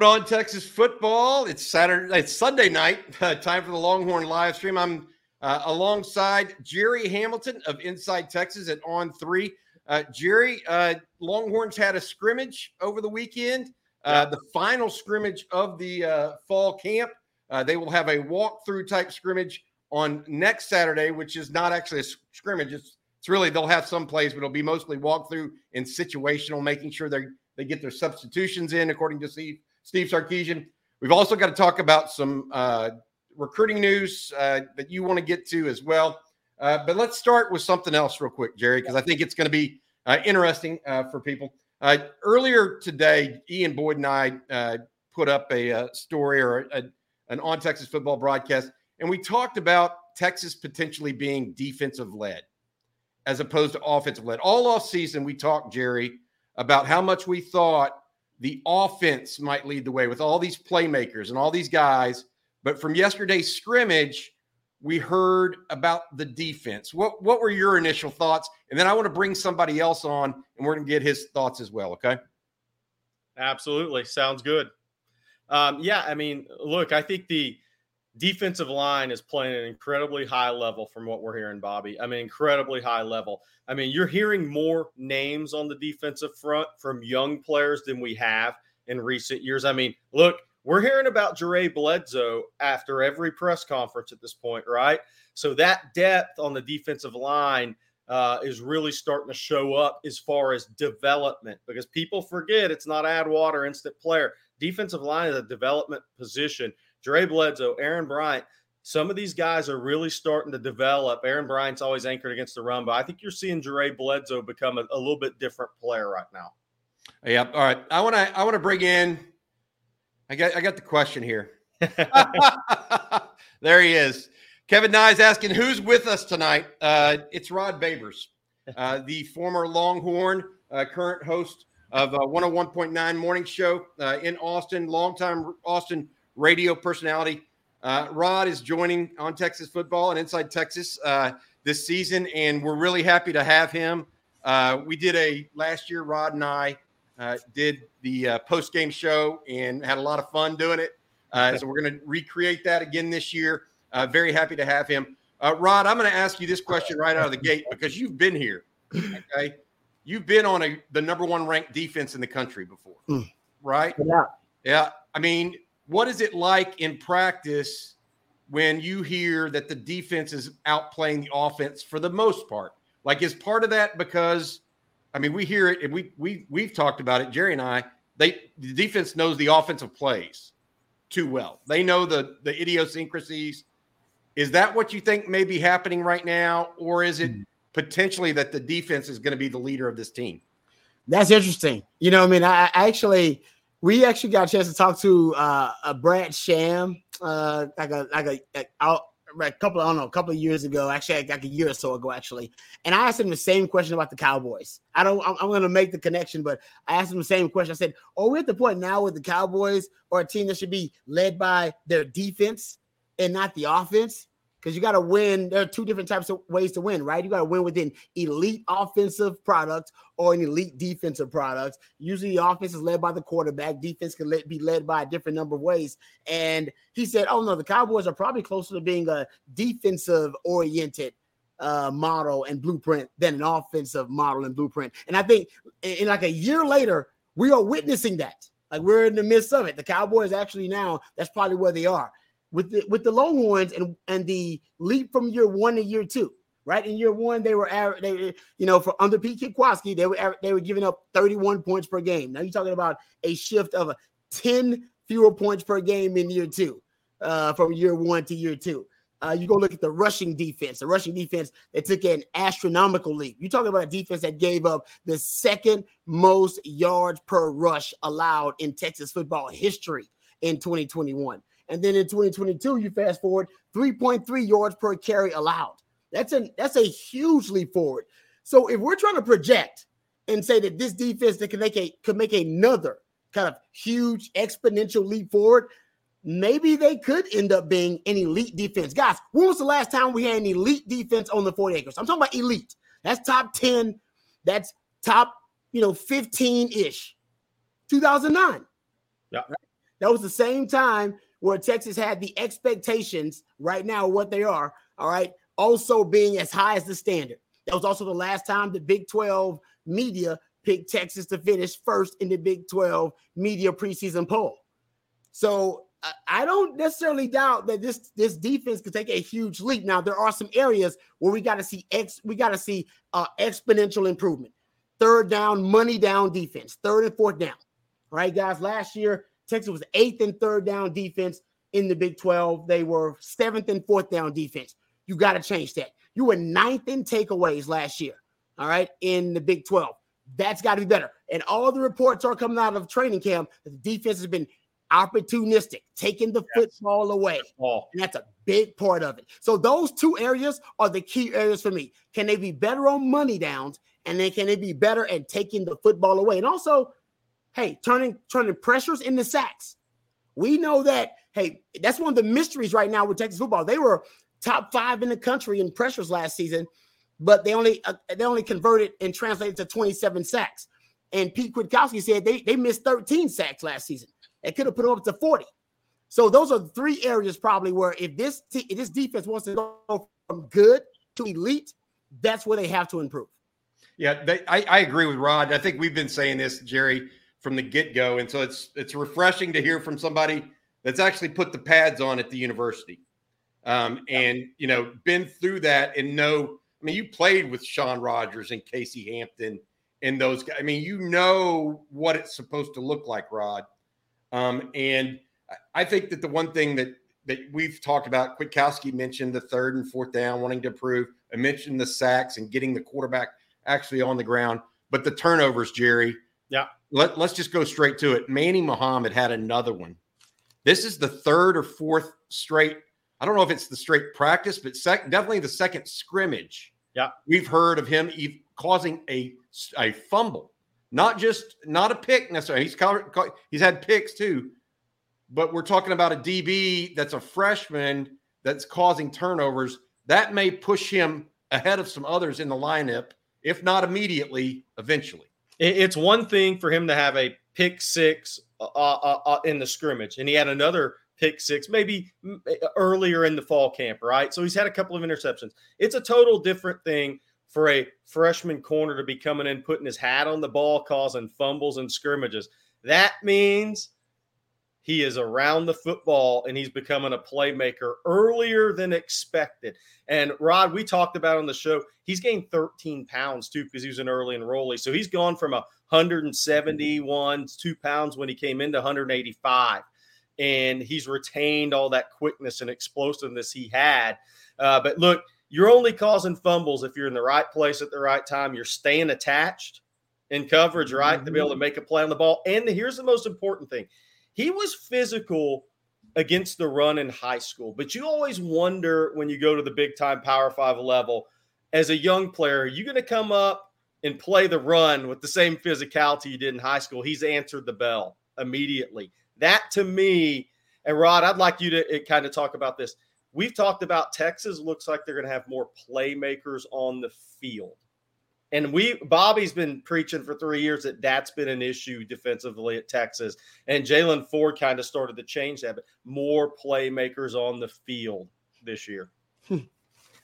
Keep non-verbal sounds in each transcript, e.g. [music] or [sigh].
on Texas football. It's Saturday. It's Sunday night. [laughs] Uh, time for the Longhorn live stream. I'm uh, alongside Jerry Hamilton of Inside Texas at On Three. Uh, Jerry, uh, Longhorns had a scrimmage over the weekend. Uh, the final scrimmage of the uh, fall camp. they will have a walkthrough type scrimmage on next Saturday, which is not actually a scrimmage. It's, it's really they'll have some plays, but it'll be mostly walkthrough and situational, making sure they they get their substitutions in according to Steve Steve Sarkisian. We've also got to talk about some uh, recruiting news uh, that you want to get to as well. Uh, but let's start with something else real quick, Jerry, because I think it's going to be uh, interesting uh, for people. Uh, earlier today, Ian Boyd and I put up a, story or a, an on Texas football broadcast, and we talked about Texas potentially being defensive led as opposed to offensive led. All off season, we talked, Jerry, about how much we thought the offense might lead the way with all these playmakers and all these guys. But from yesterday's scrimmage, we heard about the defense. What what were your initial thoughts? And then I want to bring somebody else on and we're going to get his thoughts as well. Okay. Absolutely. Sounds good. Um, yeah. I mean, look, I think the defensive line is playing an incredibly high level from what we're hearing, Bobby. I mean, incredibly high level. I mean, you're hearing more names on the defensive front from young players than we have in recent years. I mean, look, we're hearing about Jaray Bledsoe after every press conference at this point, right? So that depth on the defensive line uh, is really starting to show up as far as development because people forget it's not add water instant player. Defensive line is a development position Dre Bledsoe, Aaron Bryant. Some of these guys are really starting to develop. Aaron Bryant's always anchored against the run, but I think you're seeing Dre Bledsoe become a, a little bit different player right now. Yep. All right. I want to I want to bring in. I got I got the question here. [laughs] [laughs] there he is. Kevin Nye is asking who's with us tonight. Uh, it's Rod Babers, uh, [laughs] the former Longhorn, uh, current host of uh, 101.9 Morning Show uh, in Austin, longtime Austin radio personality. Uh, Rod is joining on Texas football and Inside Texas uh, this season, and we're really happy to have him. Uh, we did a last year. Rod and I uh, did the uh, post game show and had a lot of fun doing it. Uh, so we're going to recreate that again this year. very happy to have him. Rod, I'm going to ask you this question right out of the gate because you've been here. Okay, you've been on a the number one ranked defense in the country before, mm. right? Yeah. Yeah. I mean, what is it like in practice when you hear that the defense is outplaying the offense for the most part? Like, is part of that because I mean we hear it and we we we've talked about it, Jerry and I. They the defense knows the offensive plays too well. They know the the idiosyncrasies. Is that what you think may be happening right now, or is it hmm. potentially that the defense is going to be the leader of this team? That's interesting. You know, I mean, I, I actually we actually got a chance to talk to uh, a Brad Sham, uh, like a like a, a, a couple I don't know a couple of years ago, actually like a year or so ago, actually. And I asked him the same question about the Cowboys. I don't I'm, I'm going to make the connection, but I asked him the same question. I said, "Are we at the point now with the Cowboys or a team that should be led by their defense and not the offense?" Because you got to win. There are two different types of ways to win, right? You got to win with an elite offensive product or an elite defensive product. Usually, the offense is led by the quarterback. Defense can let, be led by a different number of ways. And he said, "Oh no, the Cowboys are probably closer to being a defensive oriented." Uh, model and blueprint than an offensive model and blueprint. And I think in, in like a year later, we are witnessing that. Like we're in the midst of it. The Cowboys actually now, that's probably where they are with the with the Longhorns and and the leap from year one to year two. Right in year one, they were they you know for under Pete Kwiatkowski, they were they were giving up 31 points per game. Now you're talking about a shift of 10 fewer points per game in year two, uh, from year one to year two. Uh, you go look at the rushing defense. The rushing defense they took an astronomical leap. You're talking about a defense that gave up the second most yards per rush allowed in Texas football history in 2021. And then in 2022, you fast forward 3.3 yards per carry allowed. That's a that's a huge leap forward. So if we're trying to project and say that this defense that can make a could make another kind of huge exponential leap forward, maybe they could end up being an elite defense. Guys, when was the last time we had an elite defense on the 40 acres? I'm talking about elite. That's top 10. That's top, you know, 15-ish. 2009. Yeah. Right? That was the same time where Texas had the expectations right now, what they are, all right, also being as high as the standard. That was also the last time the Big 12 media picked Texas to finish first in the Big 12 media preseason poll. So I don't necessarily doubt that this this defense could take a huge leap. Now there are some areas where we got to see ex we got to see uh, exponential improvement. Third down, money down defense. Third and fourth down. Right, guys. Last year Texas was eighth and third down defense in the Big 12. They were seventh and fourth down defense. You got to change that. You were ninth in takeaways last year. All right, in the Big 12. That's got to be better. And all the reports are coming out of training camp that the defense has been opportunistic, taking the yes. football away. Football. And that's a big part of it. So those two areas are the key areas for me. Can they be better on money downs? And then can they be better at taking the football away? And also, hey, turning turning pressures into sacks. We know that, hey, that's one of the mysteries right now with Texas football. They were top five in the country in pressures last season, but they only uh, they only converted and translated to 27 sacks. And Pete Kwiatkowski said they, they missed 13 sacks last season. It could have put them up to 40. So those are three areas probably where if this t- if this defense wants to go from good to elite, that's where they have to improve. Yeah, they, I, I agree with Rod. I think we've been saying this, Jerry, from the get go, and so it's it's refreshing to hear from somebody that's actually put the pads on at the university, um, and you know been through that and know. I mean, you played with Shaun Rogers and Casey Hampton and those guys. I mean, you know what it's supposed to look like, Rod. Um, and I think that the one thing that that we've talked about, Kwiatkowski mentioned the third and fourth down, wanting to improve. I mentioned the sacks and getting the quarterback actually on the ground, but the turnovers, Jerry. Yeah. Let, let's just go straight to it. Manny Muhammad had another one. This is the third or fourth straight. I don't know if it's the straight practice, but sec- definitely the second scrimmage. Yeah. We've heard of him causing a, a fumble not just not a pick necessarily. He's he's had picks too, but we're talking about a DB that's a freshman that's causing turnovers. That may push him ahead of some others in the lineup, if not immediately, eventually. It's one thing for him to have a pick six uh, uh, uh, in the scrimmage, and he had another pick six maybe earlier in the fall camp, right? So he's had a couple of interceptions. It's a total different thing for a freshman corner to be coming in, putting his hat on the ball, causing fumbles and scrimmages. That means he is around the football and he's becoming a playmaker earlier than expected. And Rod, we talked about on the show, he's gained 13 pounds too because he was an early enrollee. So he's gone from 171 two pounds when he came into 185, and he's retained all that quickness and explosiveness he had. Uh, but look, you're only causing fumbles if you're in the right place at the right time. You're staying attached in coverage, right, mm-hmm. to be able to mm-hmm. make a play on the ball. And here's the most important thing he was physical against the run in high school, but you always wonder when you go to the big time Power Five level as a young player, are you going to come up and play the run with the same physicality you did in high school? He's answered the bell immediately. That to me, and Rod, I'd like you to eh, kind of talk about this We've talked about Texas looks like they're going to have more playmakers on the field. And we Bobby's been preaching for three years that that's been an issue defensively at Texas. And Jaylan Ford kind of started to change that, but more playmakers on the field this year.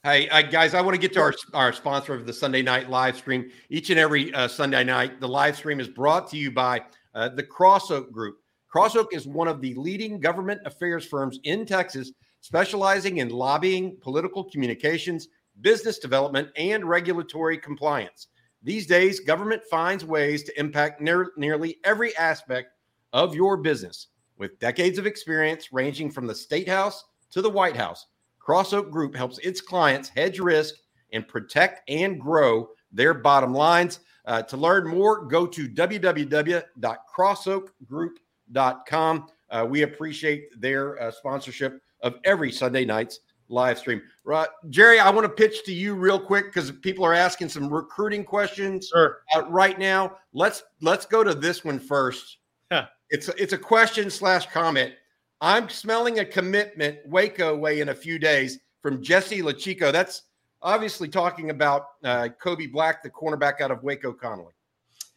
Hey, uh, guys, I want to get to our, our sponsor of the Sunday night live stream. Each and every uh, Sunday night, the live stream is brought to you by uh, the Cross Oak Group. Cross Oak is one of the leading government affairs firms in Texas specializing in lobbying, political communications, business development, and regulatory compliance. These days, government finds ways to impact near, nearly every aspect of your business. With decades of experience ranging from the State House to the White House, Cross Oak Group helps its clients hedge risk and protect and grow their bottom lines. Uh, to learn more, go to www.crossoakgroup.com. Uh, we appreciate their uh, sponsorship of every Sunday night's live stream. Right, Jerry, I want to pitch to you real quick because people are asking some recruiting questions sure. uh, right now. Let's let's go to this one first. Huh. It's it's a question slash comment. I'm smelling a commitment Waco way in a few days from Jesse Lachico. That's obviously talking about uh, Kobe Black, the cornerback out of Waco Connally.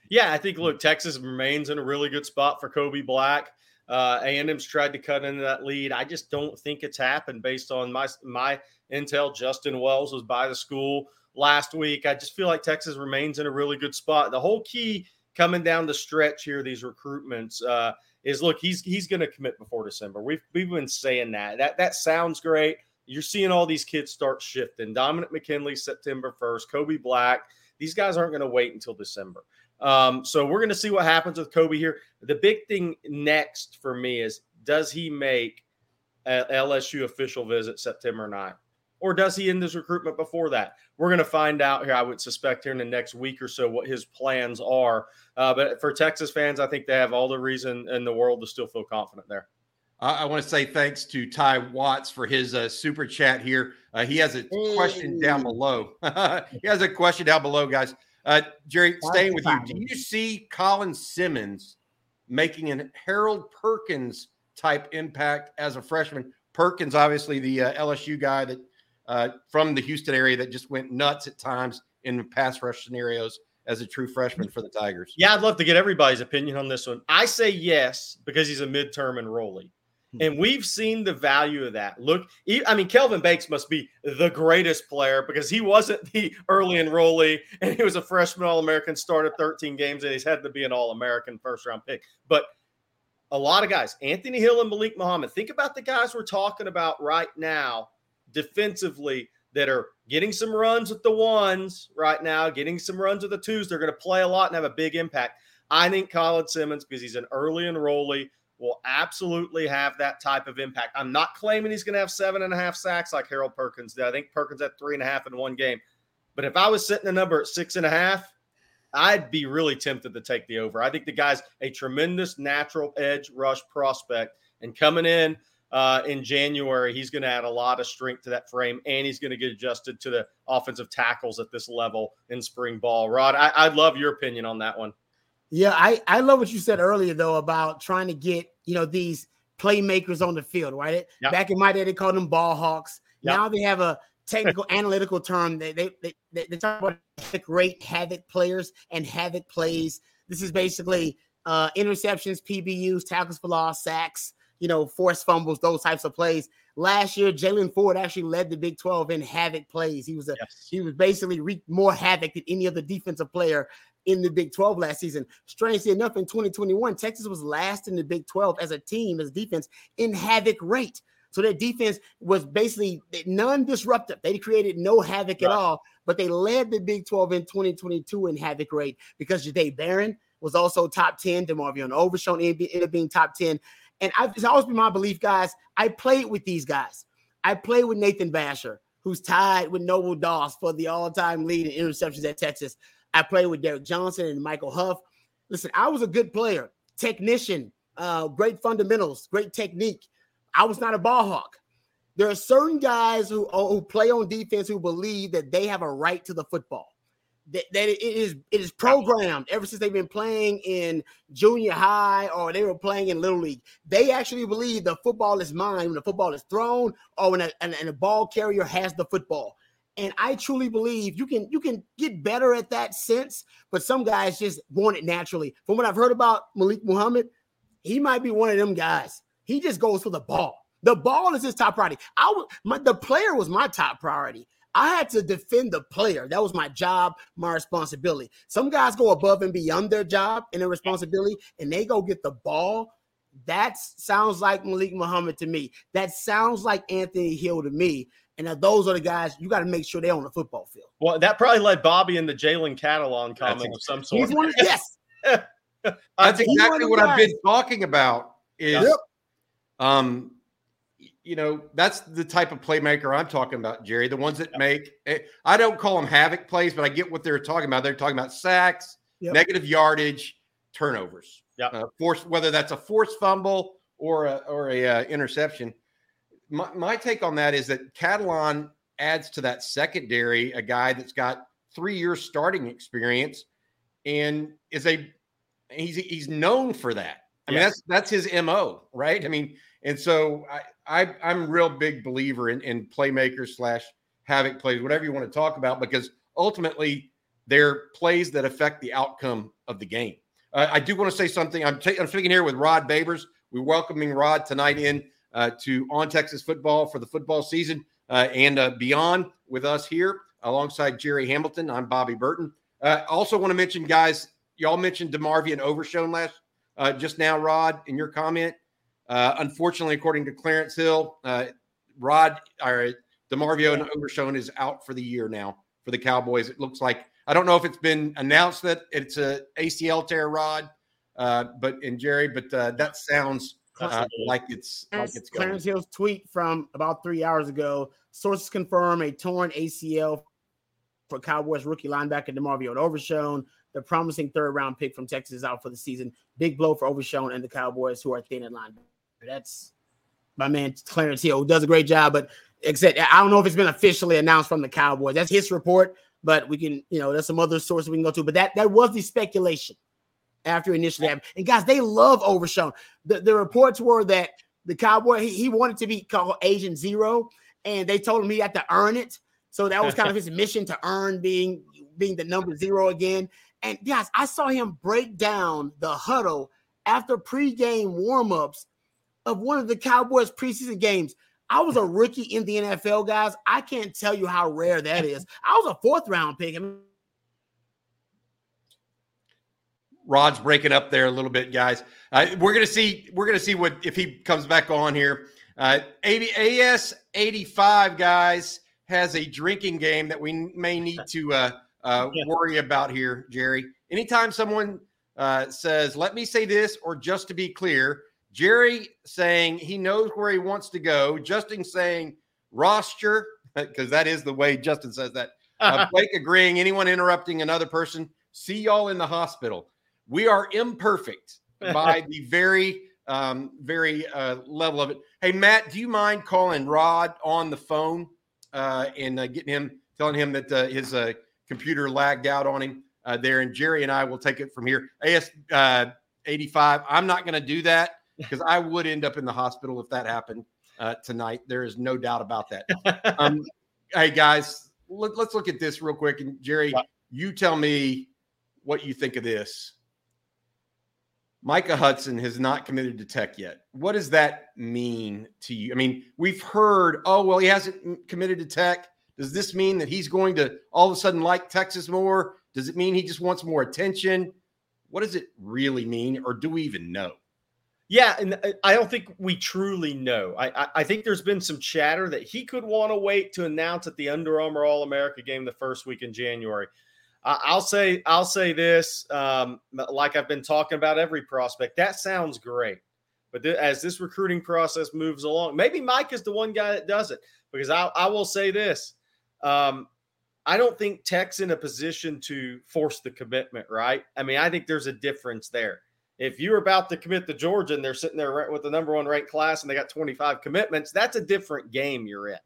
Yeah, I think look, Texas remains in a really good spot for Kobe Black. Uh, A&M's tried to cut into that lead. I just don't think it's happened based on my my intel. Justin Wells was by the school last week. I just feel like Texas remains in a really good spot. The whole key coming down the stretch here, these recruitments, uh, is look, he's he's going to commit before December. We've we've been saying that. That that sounds great. You're seeing all these kids start shifting. Dominic McKinley September 1st, Kobe Black. These guys aren't going to wait until December. Um, so we're going to see what happens with Kobe here. The big thing next for me is does he make a LSU official visit September 9th? Or does he end his recruitment before that? We're going to find out here, I would suspect, here in the next week or so what his plans are. Uh, but for Texas fans, I think they have all the reason in the world to still feel confident there. I want to say thanks to Ty Watts for his uh, super chat here. Uh, he has a question down below. [laughs] he has a question down below, guys. Uh, Jerry, staying with you, do you see Colin Simmons making an Harold Perkins type impact as a freshman? Perkins, obviously the uh, LSU guy that uh, from the Houston area that just went nuts at times in pass rush scenarios as a true freshman for the Tigers. Yeah, I'd love to get everybody's opinion on this one. I say yes because he's a midterm enrollee. Hmm. And we've seen the value of that. Look, I mean, Kelvin Banks must be the greatest player because he wasn't the early enrollee and he was a freshman All American, started 13 games, and he's had to be an All American first round pick. But a lot of guys, Anthony Hill and Malik Muhammad, think about the guys we're talking about right now defensively that are getting some runs with the ones right now, getting some runs with the twos. They're going to play a lot and have a big impact. I think Colin Simmons, because he's an early enrollee, will absolutely have that type of impact. I'm not claiming he's going to have seven and a half sacks like Harold Perkins did. I think Perkins had three and a half in one game. But if I was setting a number at six and a half, I'd be really tempted to take the over. I think the guy's a tremendous natural edge rush prospect. And coming in uh, in January, he's going to add a lot of strength to that frame, and he's going to get adjusted to the offensive tackles at this level in spring ball. Rod, I, I'd love your opinion on that one. Yeah, I, I love what you said earlier though about trying to get you know these playmakers on the field, right? Yep. Back in my day, they called them ball hawks. Yep. Now they have a [laughs] technical analytical term. They they, they they talk about great havoc players and havoc plays. This is basically uh, interceptions, PBUs, tackles for loss, sacks, you know, forced fumbles, those types of plays. Last year, Jaylan Ford actually led the Big 12 in havoc plays. He was a yes. he was basically wreaked more havoc than any other defensive player in the Big 12 last season. Strangely enough, in 2021, Texas was last in the Big 12 as a team, as defense in havoc rate. So their defense was basically non-disruptive. They created no havoc right. at all, but they led the Big 12 in 2022 in havoc rate because Jahdae Barron was also top 10. DeMarvion Overshown ended up being top 10. And I've, it's always been my belief, guys. I played with these guys. I played with Nathan Vasher, who's tied with Noble Doss for the all-time lead in interceptions at Texas. I played with Derek Johnson and Michael Huff. Listen, I was a good player, technician, uh, great fundamentals, great technique. I was not a ball hawk. There are certain guys who, who play on defense who believe that they have a right to the football. That, that it is it is programmed ever since they've been playing in junior high or they were playing in little league. They actually believe the football is mine when the football is thrown or when a, and, and a ball carrier has the football. And I truly believe you can you can get better at that sense, but some guys just want it naturally. From what I've heard about Malik Muhammad, he might be one of them guys. He just goes for the ball. The ball is his top priority. I my, the player was my top priority. I had to defend the player. That was my job, my responsibility. Some guys go above and beyond their job and their responsibility, and they go get the ball. That sounds like Malik Muhammad to me. That sounds like Anthony Hill to me. And those are the guys you got to make sure they're on the football field. Well, that probably led Bobby in the Jalen Catalon comment of some sort. He's one of, yes. [laughs] That's exactly what I've been talking about. Is yep. um, you know, that's the type of playmaker I'm talking about, Jerry. The ones that yep. make eh, I don't call them havoc plays, but I get what they're talking about. They're talking about sacks, yep. negative yardage, turnovers. Yeah, uh, force whether that's a forced fumble or a, or a uh, interception my, my take on that is that Catalon adds to that secondary a guy that's got three years starting experience and is a he's he's known for that. I yes. mean that's that's his mo, right? I mean, and so I, I I'm a real big believer in, in playmakers slash havoc plays, whatever you want to talk about, because ultimately they're plays that affect the outcome of the game. Uh, I do want to say something. I'm, t- I'm speaking here with Rod Babers we're welcoming Rod tonight in to On Texas Football for the football season uh, and uh, beyond with us here alongside Jerry Hamilton. I'm Bobby Burton. Uh, also, want to mention, guys, y'all mentioned DeMarvion Overshown last uh, just now, Rod, in your comment. Uh, unfortunately, according to Clarence Hill, uh, Rod or DeMarvion Overshown is out for the year now for the Cowboys. It looks like I don't know if it's been announced that it's a ACL tear, Rod, uh, but in Jerry, but uh, that sounds uh, like it's like it's going. Clarence Hill's tweet from about three hours ago. Sources confirm a torn ACL for Cowboys rookie linebacker DeMarvion Overshown. The promising third round pick from Texas is out for the season. Big blow for Overshown and the Cowboys, who are thin at linebacker. That's my man Clarence Hill, who does a great job. But except I don't know if it's been officially announced from the Cowboys. That's his report, but we can, you know, there's some other sources we can go to. But that that was the speculation after initially happened. And guys, they love Overshown. The, the reports were that the Cowboy he, he wanted to be called Agent Zero, and they told him he had to earn it. So that was kind of his [laughs] mission to earn being being the number zero again. And guys, I saw him break down the huddle after pregame warmups of one of the Cowboys preseason games. I was a rookie in the NFL, guys. I can't tell you how rare that is. I was a fourth round pick. I mean, Rod's breaking up there a little bit, guys. Uh, we're gonna see. We're gonna see what if he comes back on here. Uh, AS eighty five guys has a drinking game that we may need to uh, uh, [laughs] worry about here, Jerry. Anytime someone uh, says, "Let me say this," or just to be clear, Jerry saying he knows where he wants to go. Justin saying roster, [laughs] because that is the way Justin says that. [laughs] Uh, Blake agreeing. Anyone interrupting another person, see y'all in the hospital. We are imperfect [laughs] by the very, um, very uh, level of it. Hey, Matt, do you mind calling Rod on the phone uh, and uh, getting him, telling him that uh, his uh, computer lagged out on him uh, there? And Jerry and I will take it from here. AS 85. I'm not going to do that [laughs] because I would end up in the hospital if that happened uh, tonight. There is no doubt about that. [laughs] Um, hey guys, let, us look at this real quick. And Jerry, you tell me what you think of this. Micah Hudson has not committed to Tech yet. What does that mean to you? I mean, we've heard, oh well, he hasn't committed to Tech. Does this mean that he's going to all of a sudden like Texas more? Does it mean he just wants more attention? What does it really mean, or do we even know? Yeah, and uh, I don't think we truly know. I, I, think there's been some chatter that he could want to wait to announce at the Under Armour All America game the first week in January. I'll say I'll say this, um, like I've been talking about every prospect. That sounds great, but th- as this recruiting process moves along, maybe Mike is the one guy that does it. Because I, I will say this, um, I don't think Tech's in a position to force the commitment. Right? I mean, I think there's a difference there if you're about to commit to Georgia and they're sitting there with the number one ranked class and they got 25 commitments, that's a different game you're in.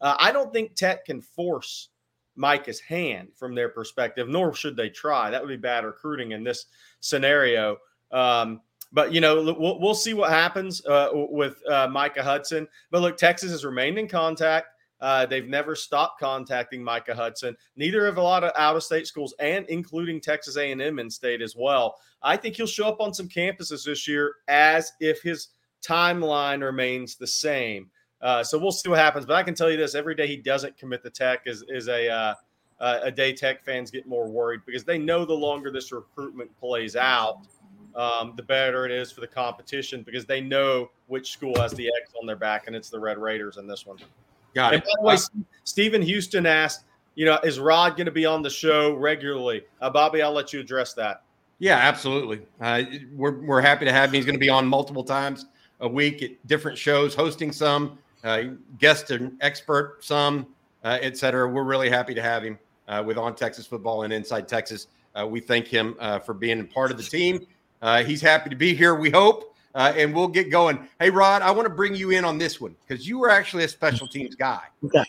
Uh, I don't think Tech can force Micah's hand from their perspective, nor should they try. That would be bad recruiting in this scenario. Um, but you know, we'll, we'll see what happens uh, with uh, Micah Hudson. But look, Texas has remained in contact. Uh, they've never stopped contacting Micah Hudson. Neither have a lot of out-of-state schools, and including Texas A&M in state as well. I think he'll show up on some campuses this year as if his timeline remains the same. Uh, so we'll see what happens. But I can tell you this: every day he doesn't commit the Tech is is a uh, a day Tech fans get more worried because they know the longer this recruitment plays out, um, the better it is for the competition because they know which school has the X on their back, and it's the Red Raiders in this one. Got and it. By the way, Stephen Houston asked, you know, is Rod going to be on the show regularly? Uh, Bobby, I'll let you address that. Yeah, absolutely. Uh, we're, we're happy to have him. He's going to be on multiple times a week at different shows, hosting some, uh, guest and expert some, uh, et cetera. We're really happy to have him uh, with On Texas Football and Inside Texas. Uh, we thank him uh, for being part of the team. Uh, he's happy to be here, we hope uh, and we'll get going. Hey, Rod, I want to bring you in on this one because you were actually a special teams guy. Okay.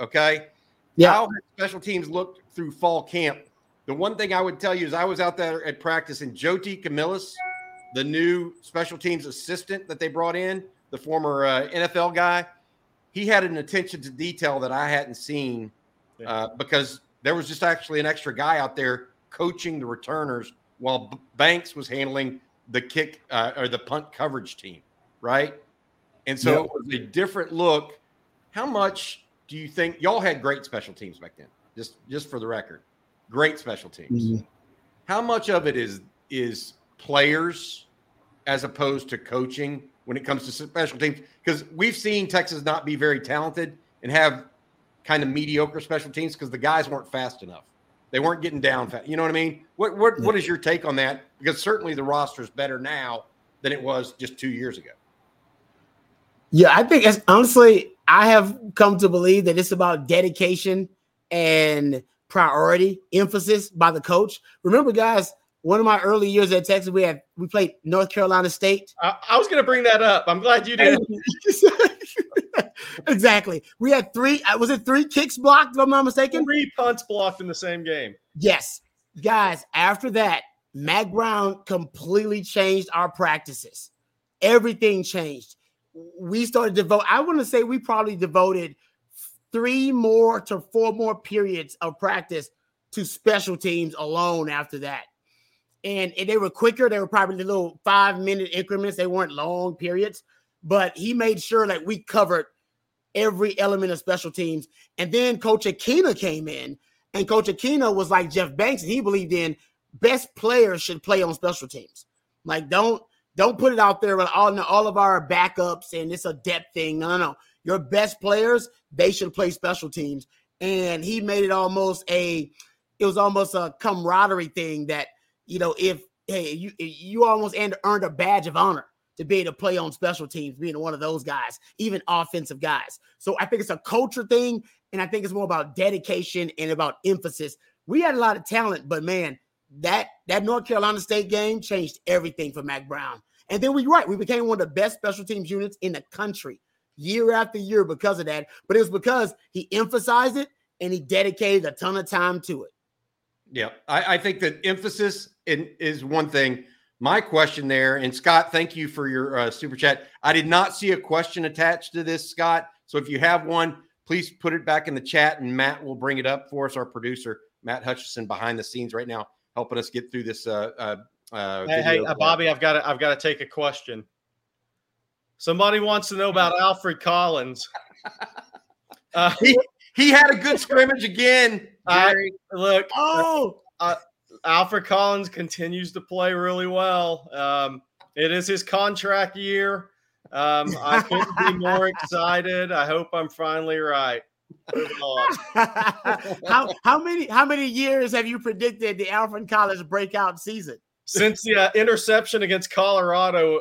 Okay. Yeah. How special teams looked through fall camp? The one thing I would tell you is I was out there at practice, and Joti Camillus, the new special teams assistant that they brought in, the former uh, NFL guy, he had an attention to detail that I hadn't seen uh, because there was just actually an extra guy out there coaching the returners while B- Banks was handling the kick uh, or the punt coverage team. right? And so yep. it was a different look. How much do you think y'all had great special teams back then? Just just for the record, great special teams. Mm-hmm. How much of it is is players as opposed to coaching when it comes to special teams? Because we've seen Texas not be very talented and have kind of mediocre special teams because the guys weren't fast enough. They weren't getting down fast. You know what I mean? What what what is your take on that? Because certainly the roster is better now than it was just two years ago. Yeah, I think honestly, I have come to believe that it's about dedication and priority, emphasis by the coach. Remember, guys, one of my early years at Texas, we had we played North Carolina State. I, I was going to bring that up. I'm glad you did. [laughs] exactly. We had three. Uh, was it three kicks blocked? If I'm not mistaken. Three punts blocked in the same game. Yes, guys. After that, Mack Brown completely changed our practices. Everything changed. We started to devote. I want to say we probably devoted three more to four more periods of practice to special teams alone after that and, they were quicker. They were probably little five minute increments. They weren't long periods, but he made sure that we covered every element of special teams. And then Coach Akina came in, and Coach Akina was like Jeff Banks, and he believed in best players should play on special teams. Like don't don't put it out there with all all of our backups and it's a depth thing. No, no, no. Your best players they should play special teams. And he made it almost a it was almost a camaraderie thing that you know, if hey, you you almost earned a badge of honor to be able to play on special teams, being one of those guys, even offensive guys. So I think it's a culture thing, and I think it's more about dedication and about emphasis. We had a lot of talent, but man, that that North Carolina State game changed everything for Mack Brown. And then we right, we became one of the best special teams units in the country year after year because of that. But it was because he emphasized it and he dedicated a ton of time to it. Yeah, I, I think that emphasis in, is one thing. My question there, and Scott, thank you for your uh, super chat. I did not see a question attached to this, Scott. So if you have one, please put it back in the chat, and Matt will bring it up for us. Our producer, Matt Hutchison, behind the scenes right now, helping us get through this. Uh, uh, uh hey, hey uh, Bobby, I've got to, I've got to take a question. Somebody wants to know about Alfred Collins. [laughs] Uh, he, he had a good scrimmage again. [laughs] Jerry. look, oh, uh, Alfred Collins continues to play really well. Um, it is his contract year. Um, I couldn't be [laughs] more excited. I hope I'm finally right. [laughs] how how many how many years have you predicted the Alfred Collins breakout season? Since the uh, interception against Colorado.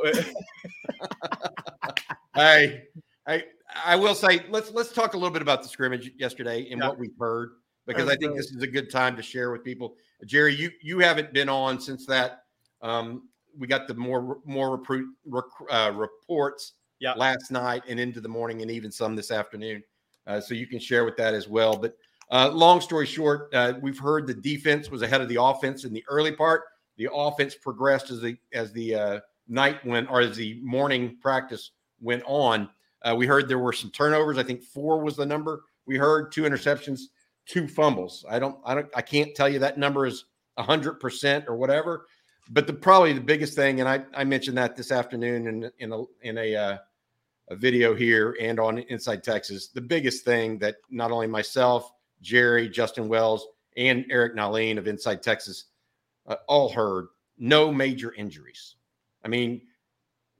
hey, I I will say let's let's talk a little bit about the scrimmage yesterday and yeah. what we've heard because I think this is a good time to share with people. Jerry, you you haven't been on since that. Um, we got the more more recruit rec, uh, reports yep. last night and into the morning and even some this afternoon. Uh, so you can share with that as well. But uh, long story short, uh, we've heard the defense was ahead of the offense in the early part. The offense progressed as the as the uh, night went or as the morning practice went on. Uh, we heard there were some turnovers. I think four was the number. We heard two interceptions two fumbles. I don't, I don't, I can't tell you that number is hundred percent or whatever. But the probably the biggest thing, and I, I mentioned that this afternoon in in a in a, uh, a video here and on Inside Texas. The biggest thing that not only myself, Jerry, Justin Wells, and Eric Nahlin of Inside Texas uh, all heard no major injuries. I mean,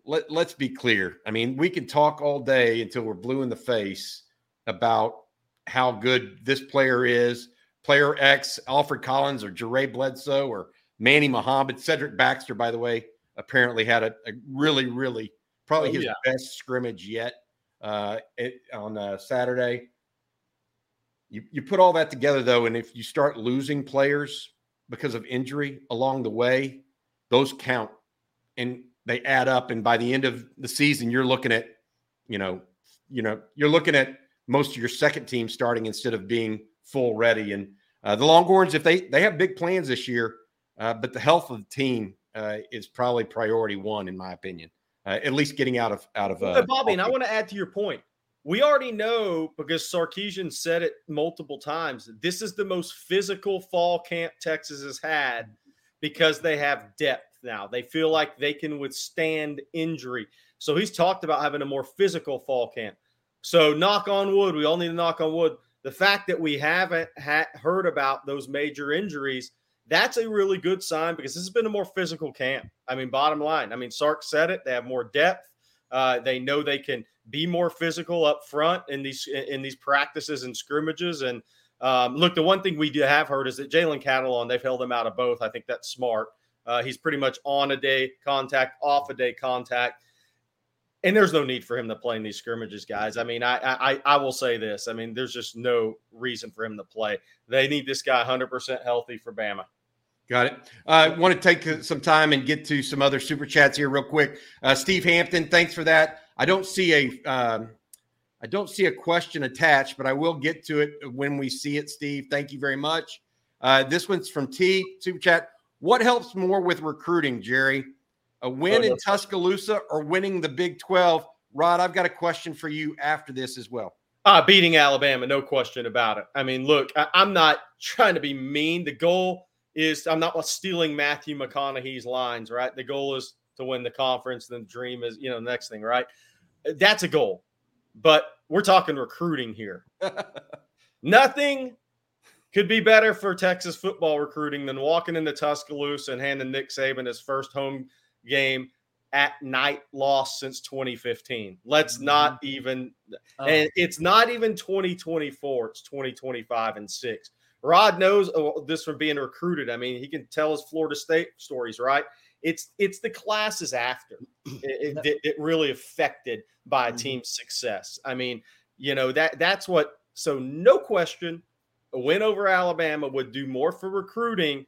let, let's be clear. I mean, we can talk all day until we're blue in the face about how good this player is. Player X, Alfred Collins or Jaray Bledsoe or Manny Muhammad. Cedric Baxter, by the way, apparently had a, a really, really probably oh, his yeah. best scrimmage yet uh, it, on uh, Saturday. You, you put all that together, though, and if you start losing players because of injury along the way, those count and they add up. And by the end of the season, you're looking at, you know, you know, you're looking at most of your second team starting instead of being full ready. And uh, the Longhorns, if they they have big plans this year, uh, but the health of the team uh, is probably priority one in my opinion. Uh, at least getting out of out of uh, Bobby. And I want to add to your point. We already know because Sarkisian said it multiple times. This is the most physical fall camp Texas has had because they have depth. Now. They feel like they can withstand injury. So he's talked about having a more physical fall camp. So knock on wood, we all need to knock on wood. The fact that we haven't ha- heard about those major injuries, that's a really good sign because this has been a more physical camp. I mean, bottom line, I mean, Sark said it. They have more depth. Uh, they know they can be more physical up front in these in these practices and scrimmages. And um, look, the one thing we do have heard is that Jalen Catalon, they've held him out of both. I think that's smart. Uh, he's pretty much on a day contact, off a day contact. And there's no need for him to play in these scrimmages, guys. I mean, I, I I will say this. I mean, there's just no reason for him to play. They need this guy 100% healthy for Bama. Got it. I uh, want to take some time and get to some other super chats here real quick. Uh, Steve Hampton, thanks for that. I don't see a um, I don't see a question attached, but I will get to it when we see it. Steve, thank you very much. Uh, this one's from T super chat. What helps more with recruiting, Jerry? A win oh, in Tuscaloosa or winning the Big 12? Rod, I've got a question for you after this as well. Uh, beating Alabama, no question about it. I mean, look, I, I'm not trying to be mean. The goal is I'm not stealing Matthew McConaughey's lines, right? The goal is to win the conference. Then the dream is, you know, the next thing, right? That's a goal. But we're talking recruiting here. [laughs] Nothing could be better for Texas football recruiting than walking into Tuscaloosa and handing Nick Saban his first home game at night loss since 2015. Let's mm-hmm. not even, oh. and it's not even 2024, it's 2025 and six. Rod knows this from being recruited. I mean, he can tell his Florida State stories, right? It's it's the classes after it, it, it really affected by a mm-hmm. team's success. I mean, you know that that's what. So no question, a win over Alabama would do more for recruiting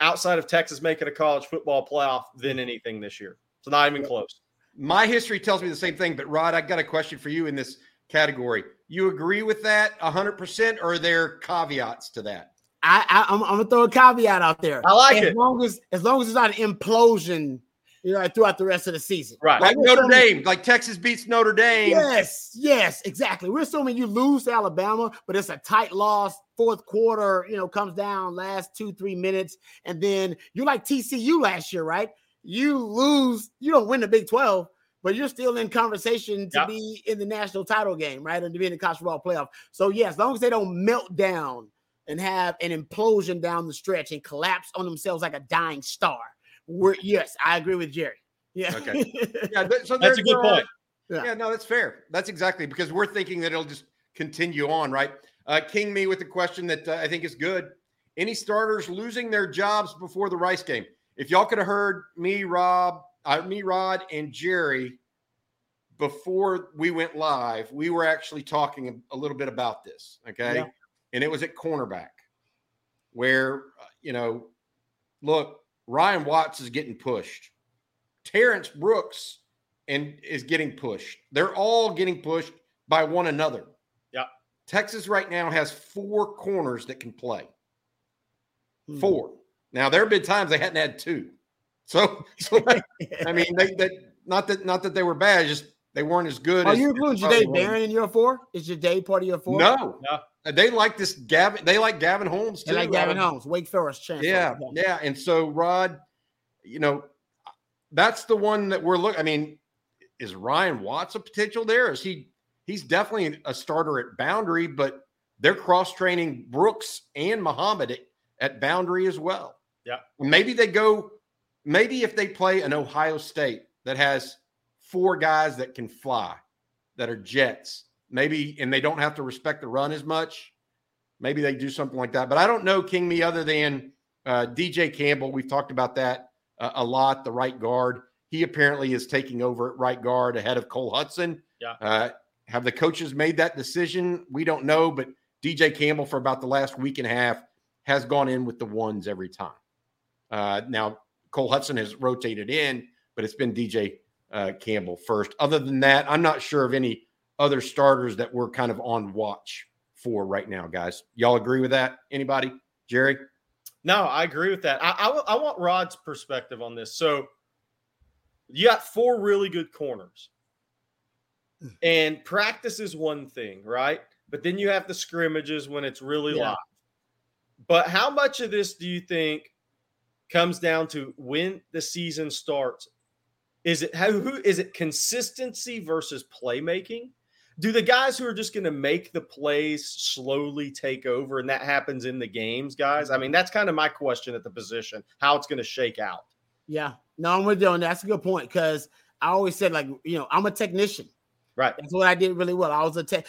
outside of Texas making a college football playoff than mm-hmm. anything this year. It's not even close. My history tells me the same thing, but Rod, I got a question for you in this category. You agree with that 100%, or are there caveats to that? I, I am gonna throw a caveat out there. I like as it. As long as as long as it's not an implosion, you know, throughout the rest of the season. Right. Like, Notre Dame, like Texas beats Notre Dame. Yes, yes, exactly. We're assuming you lose to Alabama, but it's a tight loss. Fourth quarter, you know, comes down last two, three minutes, and then you're like TCU last year, right? You lose, you don't win the Big 12, but you're still in conversation to yep. be in the national title game, right? And to be in the college football playoff. So, yeah, as long as they don't melt down and have an implosion down the stretch and collapse on themselves like a dying star. We're, yes, I agree with Jerry. Yeah. Okay. [laughs] Yeah. so that's a good point. Yeah. yeah. No, that's fair. That's exactly because we're thinking that it'll just continue on, right? Uh, King me with a question that uh, I think is good. Any starters losing their jobs before the Rice game? If y'all could have heard me, Rob, uh, me, Rod, and Jerry before we went live, we were actually talking a little bit about this. Okay. Yeah and it was at cornerback, where uh, you know, look, Ryan Watts is getting pushed, Terrence Brooks and is getting pushed. They're all getting pushed by one another. Yeah, Texas right now has four corners that can play. Hmm. Four. Now there have been times they hadn't had two. So, [laughs] so I mean, they, they not that not that they were bad, just they weren't as good. As. Are as, you including Jahdae Barron in your four? Is Jahdae part of your four? No, no. They like this Gavin. They like Gavin Holmes too. They like Gavin Holmes, Wake Forest champ. Yeah, yeah. And so Rod, you know, that's the one that we're looking. I mean, is Ryan Watts a potential there? Is he? He's definitely a starter at boundary, but they're cross training Brooks and Muhammad at, at boundary as well. Yeah. Maybe they go. Maybe if they play an Ohio State that has four guys that can fly, that are jets maybe, and they don't have to respect the run as much. Maybe they do something like that. But I don't know King me other than uh, DJ Campbell. We've talked about that uh, a lot. The right guard. He apparently is taking over at right guard ahead of Cole Hudson. Yeah. Uh, have the coaches made that decision? We don't know, but DJ Campbell for about the last week and a half has gone in with the ones every time. Uh, now Cole Hudson has rotated in, but it's been DJ uh, Campbell first. Other than that, I'm not sure of any other starters that we're kind of on watch for right now, guys. Y'all agree with that? Anybody? Jerry? No, I agree with that. I, I, I want Rod's perspective on this. So you got four really good corners, hmm. and practice is one thing, right? But then you have the scrimmages when it's really yeah. live. But how much of this do you think comes down to when the season starts. Is it how who is it consistency versus playmaking? Do the guys who are just going to make the plays slowly take over, and that happens in the games, guys? I mean, mm-hmm. that's kind of my question at the position, how it's going to shake out. Yeah, no, I'm with you on that. That's a good point because I always said, like, you know, I'm a technician. Right. That's what I did really well. I was a tech.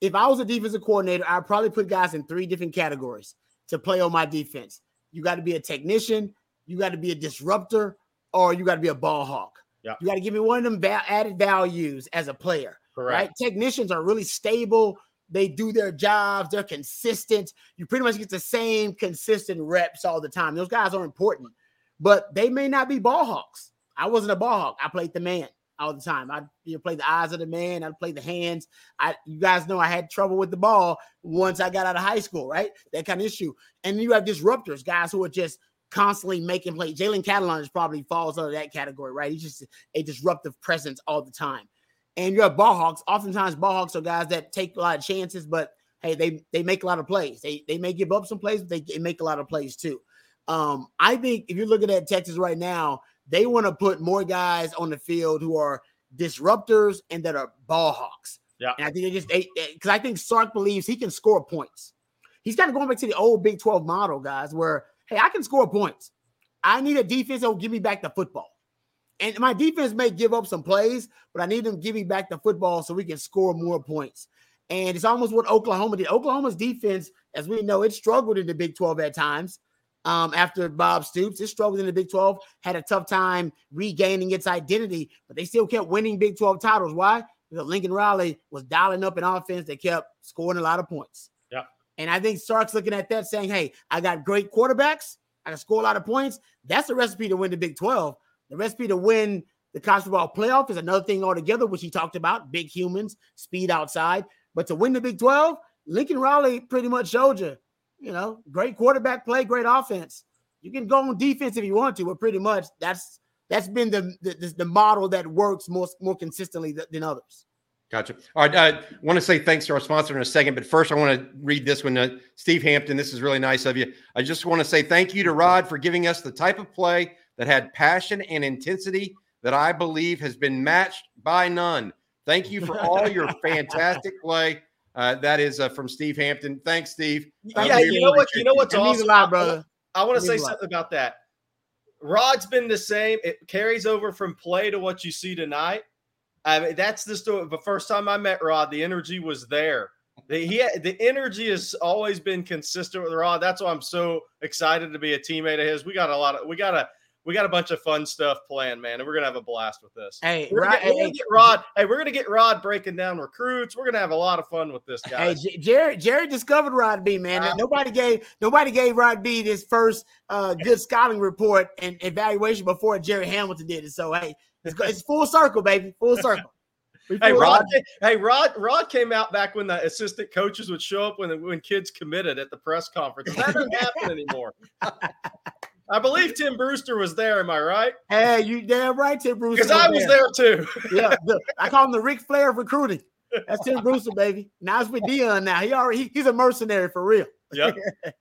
If I was a defensive coordinator, I'd probably put guys in three different categories to play on my defense. You got to be a technician, you got to be a disruptor, or you got to be a ball hawk. Yeah. You got to give me one of them va- added values as a player. Correct. Right. Technicians are really stable. They do their jobs. They're consistent. You pretty much get the same consistent reps all the time. Those guys are important, but they may not be ball hawks. I wasn't a ball hawk. I played the man all the time. I you know, play the eyes of the man. I play the hands. I you guys know I had trouble with the ball once I got out of high school, right? That kind of issue. And you have disruptors, guys who are just constantly making plays. Jalen Catalon is probably falls under that category, right? He's just a disruptive presence all the time. And you have ball hawks. Oftentimes, ball hawks are guys that take a lot of chances, but hey, they they make a lot of plays. They they may give up some plays, but they, they make a lot of plays too. Um, I think if you're looking at Texas right now, they want to put more guys on the field who are disruptors and that are ball hawks. Yeah. And I think they just because I think Sark believes he can score points. He's kind of going back to the old Big 12 model, guys, where hey, I can score points. I need a defense that will give me back the football. And my defense may give up some plays, but I need them giving back the football so we can score more points. And it's almost what Oklahoma did. Oklahoma's defense, as we know, it struggled in the Big 12 at times. Um, after Bob Stoops, it struggled in the Big 12, had a tough time regaining its identity, but they still kept winning Big 12 titles. Why? Because Lincoln Riley was dialing up an offense that kept scoring a lot of points. Yeah. And I think Sark's looking at that saying, hey, I got great quarterbacks. I can score a lot of points. That's a recipe to win the Big 12. The recipe to win the college football playoff is another thing altogether, which he talked about big humans, speed outside. But to win the Big 12, Lincoln Riley pretty much showed you, you know, great quarterback play, great offense. You can go on defense if you want to, but pretty much that's that's been the the, the model that works more more consistently than others. Gotcha. All right. I uh, want to say thanks to our sponsor in a second, but first I want to read this one. Uh, Steve Hampton, this is really nice of you. I just want to say thank you to Rod for giving us the type of play that had passion and intensity that I believe has been matched by none. Thank you for all your [laughs] fantastic play. Uh, that is uh, from Steve Hampton. Thanks, Steve. Yeah, you know what? You know what's awesome, a lot, brother. I want to say means a lot. something about that. Rod's been the same. It carries over from play to what you see tonight. I mean, that's the story. The first time I met Rod, the energy was there. The, he, the energy has always been consistent with Rod. That's why I'm so excited to be a teammate of his. We got a lot of, we got a, we got a bunch of fun stuff planned, man, and we're gonna have a blast with this. Hey, We're gonna, Rod, get, we're gonna get Rod. Hey, we're gonna get Rod breaking down recruits. We're gonna have a lot of fun with this guy. Hey, J- Jerry, Jerry discovered Rod B, man. Uh, nobody gave nobody gave Rod B this first uh, good scouting report and evaluation before Jerry Hamilton did it. So hey, it's, it's full circle, baby, full circle. [laughs] Hey Rod! circle. ca- Hey Rod! Rod came out back when the assistant coaches would show up when when kids committed at the press conference. That doesn't happen anymore. [laughs] I believe Tim Brewster was there. Am I right? Hey, you damn right, Tim Brewster. Because I was there too. [laughs] yeah, the- I call him the Ric Flair of recruiting. That's Tim Brewster, baby. Now it's with Dion. Now he already he- he's a mercenary for real. Yep. [laughs]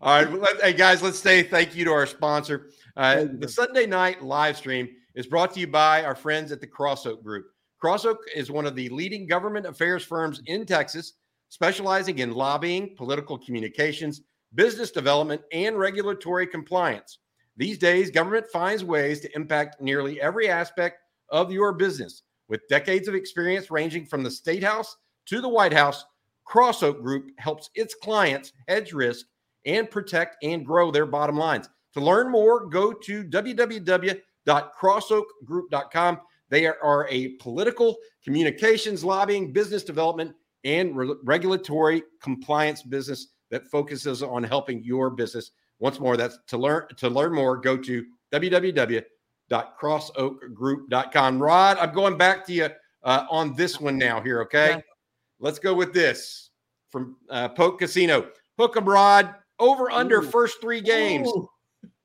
All right, well, let- hey guys, let's say thank you to our sponsor. Uh, the Sunday night live stream is brought to you by our friends at the Cross Oak Group. Cross Oak is one of the leading government affairs firms in Texas, specializing in lobbying, political communications, business development, and regulatory compliance. These days, government finds ways to impact nearly every aspect of your business. With decades of experience ranging from the State House to the White House, Cross Oak Group helps its clients hedge risk and protect and grow their bottom lines. To learn more, go to www.crossoakgroup.com. They are, a political communications, lobbying, business development, and re- regulatory compliance business that focuses on helping your business. Once more, that's to learn to learn more. Go to www.crossoakgroup.com. Rod, I'm going back to you uh, on this one now. Here, okay? Okay. Let's go with this from uh, Poke Casino. Hook 'em, Rod. Over under Ooh. first three games. Ooh.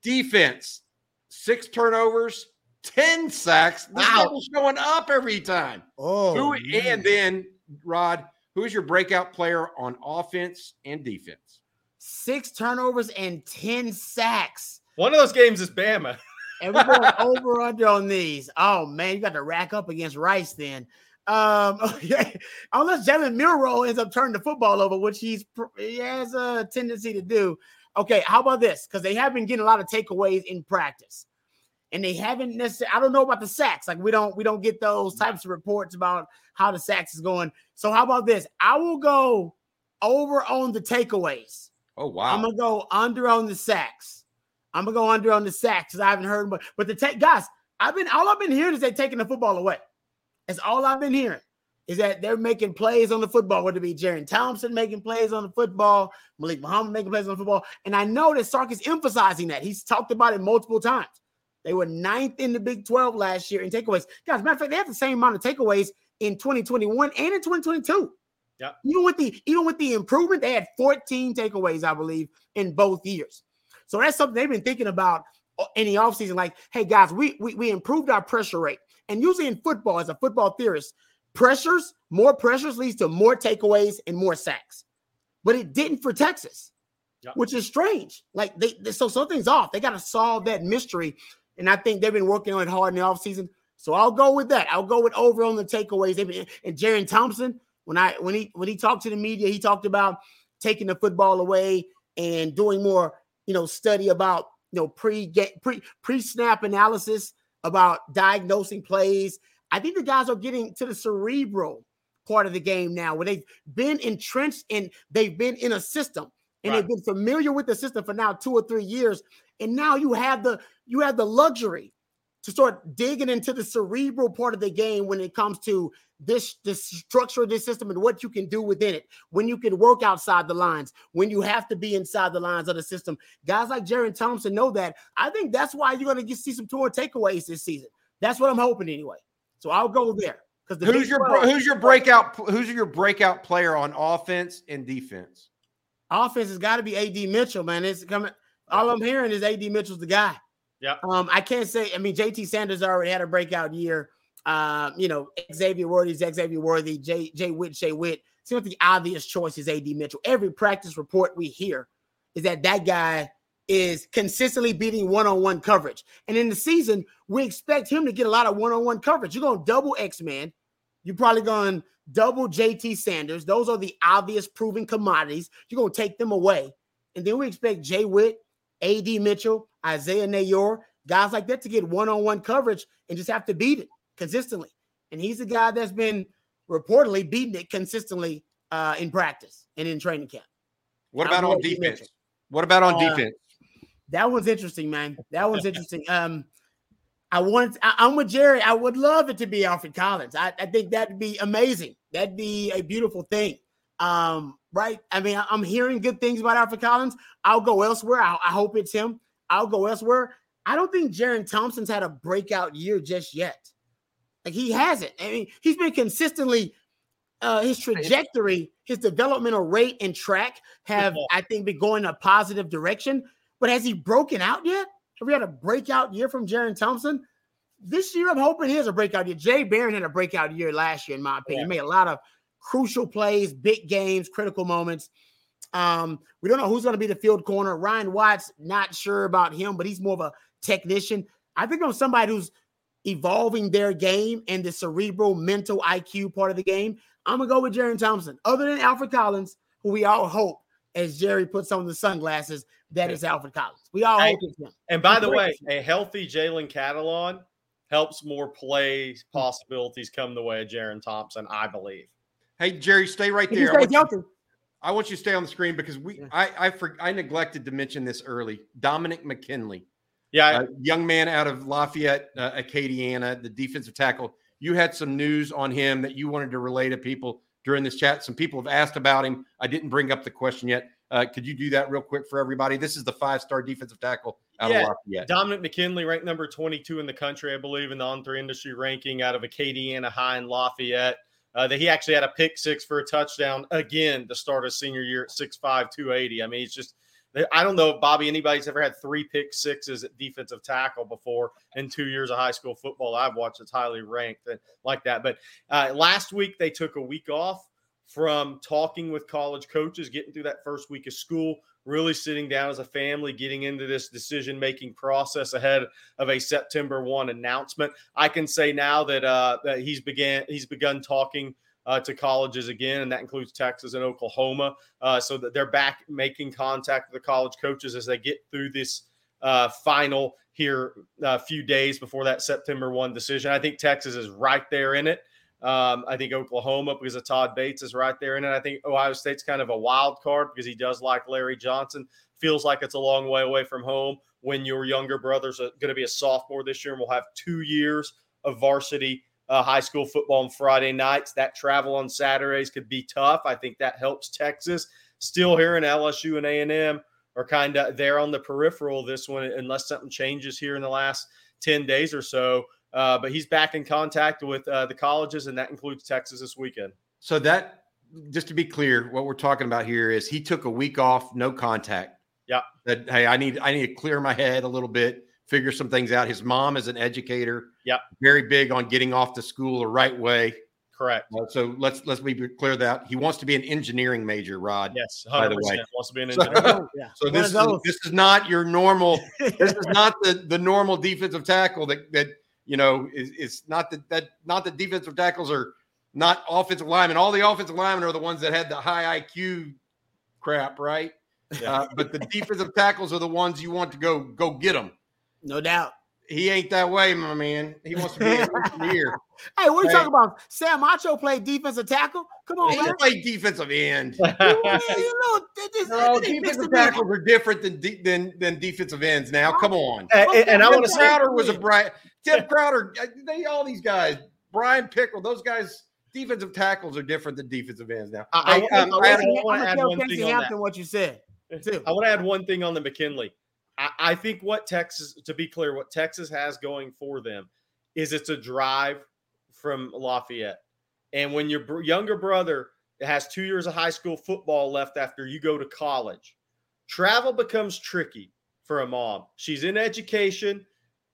Defense, six turnovers, 10 sacks. This Wow. going up every time. Oh, Who and then Rod, who's your breakout player on offense and defense? six turnovers and 10 sacks. One of those games is Bama. [laughs] and we're going over under on these. Oh man, you got to rack up against Rice then. Um, [laughs] okay. Unless Jalen Milroe ends up turning the football over, which he's he has a tendency to do. Okay, how about this? Because they have been getting a lot of takeaways in practice, and they haven't necessarily. I don't know about the sacks. Like we don't we don't get those mm. types of reports about how the sacks is going. So how about this? I will go over on the takeaways. Oh wow! I'm gonna go under on the sacks. I'm gonna go under on the sacks because I haven't heard. But but the take guys, I've been all I've been hearing is they taking the football away. That's all I've been hearing is that they're making plays on the football, whether it be Jerrin Thompson making plays on the football, Malik Muhammad making plays on the football. And I know that Sark is emphasizing that. He's talked about it multiple times. They were ninth in the Big 12 last year in takeaways. Guys, matter of fact, they have the same amount of takeaways in 2021 and in 2022. Yeah. Even with the even with the improvement, they had 14 takeaways, I believe, in both years. So that's something they've been thinking about uh, in the offseason. Like, hey guys, we, we we improved our pressure rate. And usually in football, as a football theorist, pressures, more pressures leads to more takeaways and more sacks. But it didn't for Texas, Yep. which is strange. Like they, they so something's off. They got to solve that mystery. And I think they've been working on it hard in the offseason. So I'll go with that. I'll go with over on the takeaways. They've been, and Jerrin Thompson, when I when he when he talked to the media, he talked about taking the football away and doing more, you know, study about you know pre get pre pre snap analysis about diagnosing plays. I think the guys are getting to the cerebral part of the game now, where they've been entrenched and they've been in a system and Right. they've been familiar with the system for now two or three years. And now you have the you have the luxury to start digging into the cerebral part of the game when it comes to this this structure of this system and what you can do within it. When you can work outside the lines when you have to be inside the lines of the system. Guys like Jerrin Thompson know that. I think that's why you're going to see some tour takeaways this season. That's what I'm hoping anyway. So I'll go there because the Who's your 12 who's your breakout who's your breakout player on offense and defense? offense has got to be AD Mitchell man. It's coming all I'm hearing is AD Mitchell's the guy Yeah. Um, I can't say. I mean, JT Sanders already had a breakout year. Um, you know, Xavier Worthy is Xavier Worthy. Jay Jay Witt, Jay Witt. Seems the obvious choice is AD Mitchell. Every practice report we hear is that that guy is consistently beating one-on-one coverage. And in the season, we expect him to get a lot of one-on-one coverage. You're going to double X-Man. You're probably going to double JT Sanders. Those are the obvious proven commodities. You're going to take them away. And then we expect Jay Witt, AD Mitchell, Isaiah Neyor, guys like that to get one-on-one coverage and just have to beat it consistently. And he's the guy that's been reportedly beating it consistently uh, in practice and in training camp. What about on defense? Mitchell. What about on Uh, defense? That one's interesting, man. That one's interesting. Um, I want. I, I'm with Jerry. I would love it to be Alfred Collins. I, I think that'd be amazing. That'd be a beautiful thing. Um, right? I mean, I'm hearing good things about Alfred Collins. I'll go elsewhere. I, I hope it's him. I'll go elsewhere. I don't think Jerrin Thompson's had a breakout year just yet. Like he hasn't. I mean, he's been consistently uh his trajectory, his developmental rate and track have, Football. I think, been going a positive direction. But has he broken out yet? Have we had a breakout year from Jaron Thompson? This year, I'm hoping he has a breakout year. Jay Barron had a breakout year last year, in my opinion. He made a lot of crucial plays, big games, critical moments. Um, we don't know who's going to be the field corner. Ryan Watts, not sure about him, but he's more of a technician. I think on somebody who's evolving their game and the cerebral mental IQ part of the game. I'm gonna go with Jerrin Thompson. Other than Alfred Collins, who we all hope, as Jerry puts on the sunglasses, that is Alfred Collins. We all hope it's him. And by the way, a healthy Jalen Catalon helps more play possibilities come the way of Jerrin Thompson, I believe. Hey Jerry, stay right If he there. I want, you, I want you to stay on the screen because we Yeah. I I, for, I neglected to mention this early. Dominic McKinley, Yeah, a young man out of Lafayette, uh, Acadiana, the defensive tackle. You had some news on him that you wanted to relay to people during this chat. Some people have asked about him. I didn't bring up the question yet. Uh, could you do that real quick for everybody? This is the five-star defensive tackle out Yeah. of Lafayette. Dominic McKinley, ranked number 22 in the country, I believe, in the on three industry ranking out of Acadiana High in Lafayette. Uh, that he actually had a pick six for a touchdown again to start his senior year at 6'5, 280. I mean, it's just, I don't know if Bobby, anybody's ever had three pick sixes at defensive tackle before in two years of high school football. I've watched it's highly ranked and like that. But uh, last week they took a week off from talking with college coaches, getting through that first week of school, really sitting down as a family, getting into this decision making process ahead of a September one announcement. I can say now that uh, that he's began he's begun talking. Uh, to colleges again, and that includes Texas and Oklahoma, uh, so that they're back making contact with the college coaches as they get through this uh, final here a uh, few days before that September 1 decision. I think Texas is right there in it. Um, I think Oklahoma, because of Todd Bates, is right there it. I think Ohio State's kind of a wild card because he does like Larry Johnson. Feels like it's a long way away from home when your younger brother's going to be a sophomore this year and will have two years of varsity uh, high school football on Friday nights. That travel on Saturdays could be tough. I think that helps Texas. Still here in LSU and A&M are kind of there on the peripheral this one, unless something changes here in the last 10 days or so. Uh, but he's back in contact with uh, the colleges, and that includes Texas this weekend. So that, just to be clear, what we're talking about here is he took a week off, no contact. Yeah. That hey, I need I need to clear my head a little bit, figure some things out. His mom is an educator. Yeah. Very big on getting off to school the right way. Correct. Uh, so let's let's be clear that he wants to be an engineering major, Rod. Yes, 100% by the way, wants to be an engineer. So, [laughs] yeah. so this is, this is not your normal. [laughs] this is not the the normal defensive tackle that that you know, it's, is not that that not that defensive tackles are not offensive linemen. All the offensive linemen are the ones that had the high IQ crap, right? Yeah. Uh, but the defensive tackles are the ones you want to go go get them. No doubt. He ain't that way, my man. He wants to be an engineer. [laughs] hey, what are you talking about? Sam Acho played defensive tackle. Come on, he man. played defensive end. [laughs] you know, no, defensive tackles are different than than than defensive ends. Now, come on. And, and, and I want to say, Crowder was a bright. Tim Crowder, uh, they all these guys, Brian Pickrell, those guys, defensive tackles are different than defensive ends now. I, I, um, I, I, I want to add one thing on that. What you said, too. I want to add one thing on the McKinley. I, think what Texas, to be clear, what Texas has going for them is it's a drive from Lafayette, and when your younger brother has two years of high school football left after you go to college, travel becomes tricky for a mom. She's in education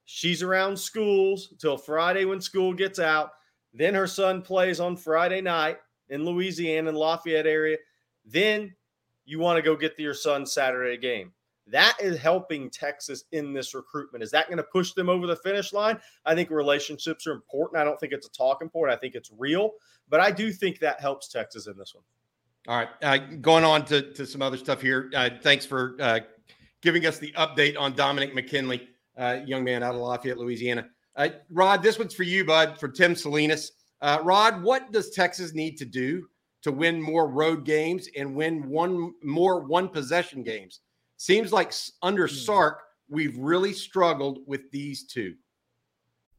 She's around schools till Friday when school gets out. Then her son plays on Friday night in Louisiana, in Lafayette area. Then you want to go get to your son's Saturday game. That is helping Texas in this recruitment. Is that going to push them over the finish line? I think relationships are important. I don't think it's a talking point. I think it's real, but I do think that helps Texas in this one. All right. Uh, going on to, to some other stuff here. Uh, thanks for uh, giving us the update on Dominic McKinley uh, young man out of Lafayette, Louisiana. Uh, Rod, this one's for you, bud, for Tim Salinas. Uh, Rod, what does Texas need to do to win more road games and win one more one possession games? Seems like under hmm. Sark, we've really struggled with these two.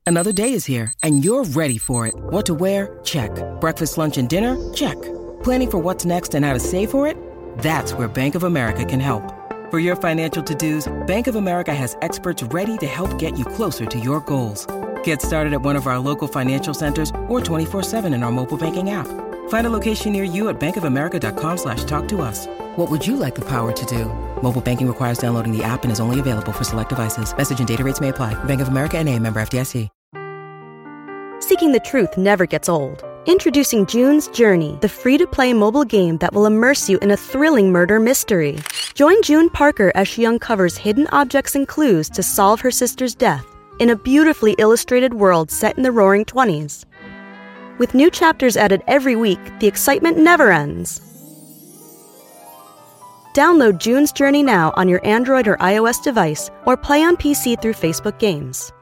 Another day is here, and you're ready for it. What to wear? Check. Breakfast, lunch, and dinner? Check. Planning for what's next and how to save for it? That's where Bank of America can help. For your financial to-dos, Bank of America has experts ready to help get you closer to your goals. Get started at one of our local financial centers or 24-7 in our mobile banking app. Find a location near you at bankofamerica.com slash talk to us. What would you like the power to do? Mobile banking requires downloading the app and is only available for select devices. Message and data rates may apply. Bank of America and a member FDIC. Seeking the truth never gets old. Introducing June's Journey, the free-to-play mobile game that will immerse you in a thrilling murder mystery. Join June Parker as she uncovers hidden objects and clues to solve her sister's death in a beautifully illustrated world set in the roaring 20s. With new chapters added every week, the excitement never ends. Download June's Journey now on your Android or iOS device or play on PC through Facebook Games.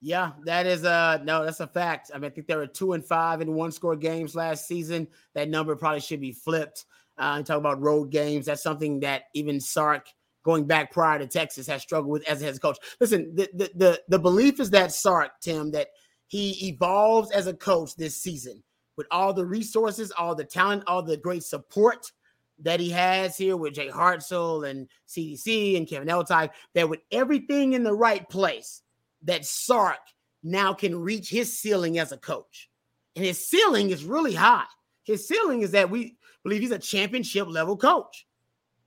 Yeah, that is uh no, that's a fact. I mean, I think there were two and five in one score games last season. That number probably should be flipped. Uh, talk about road games. That's something that even Sark, going back prior to Texas, has struggled with as a head coach. Listen, the, the the the belief is that Sark, Tim, that he evolves as a coach this season with all the resources, all the talent, all the great support that he has here with Jay Hartzell and CDC and Kevin Eltife, that with everything in the right place, that Sark now can reach his ceiling as a coach. And his ceiling is really high. His ceiling is that we believe he's a championship level coach,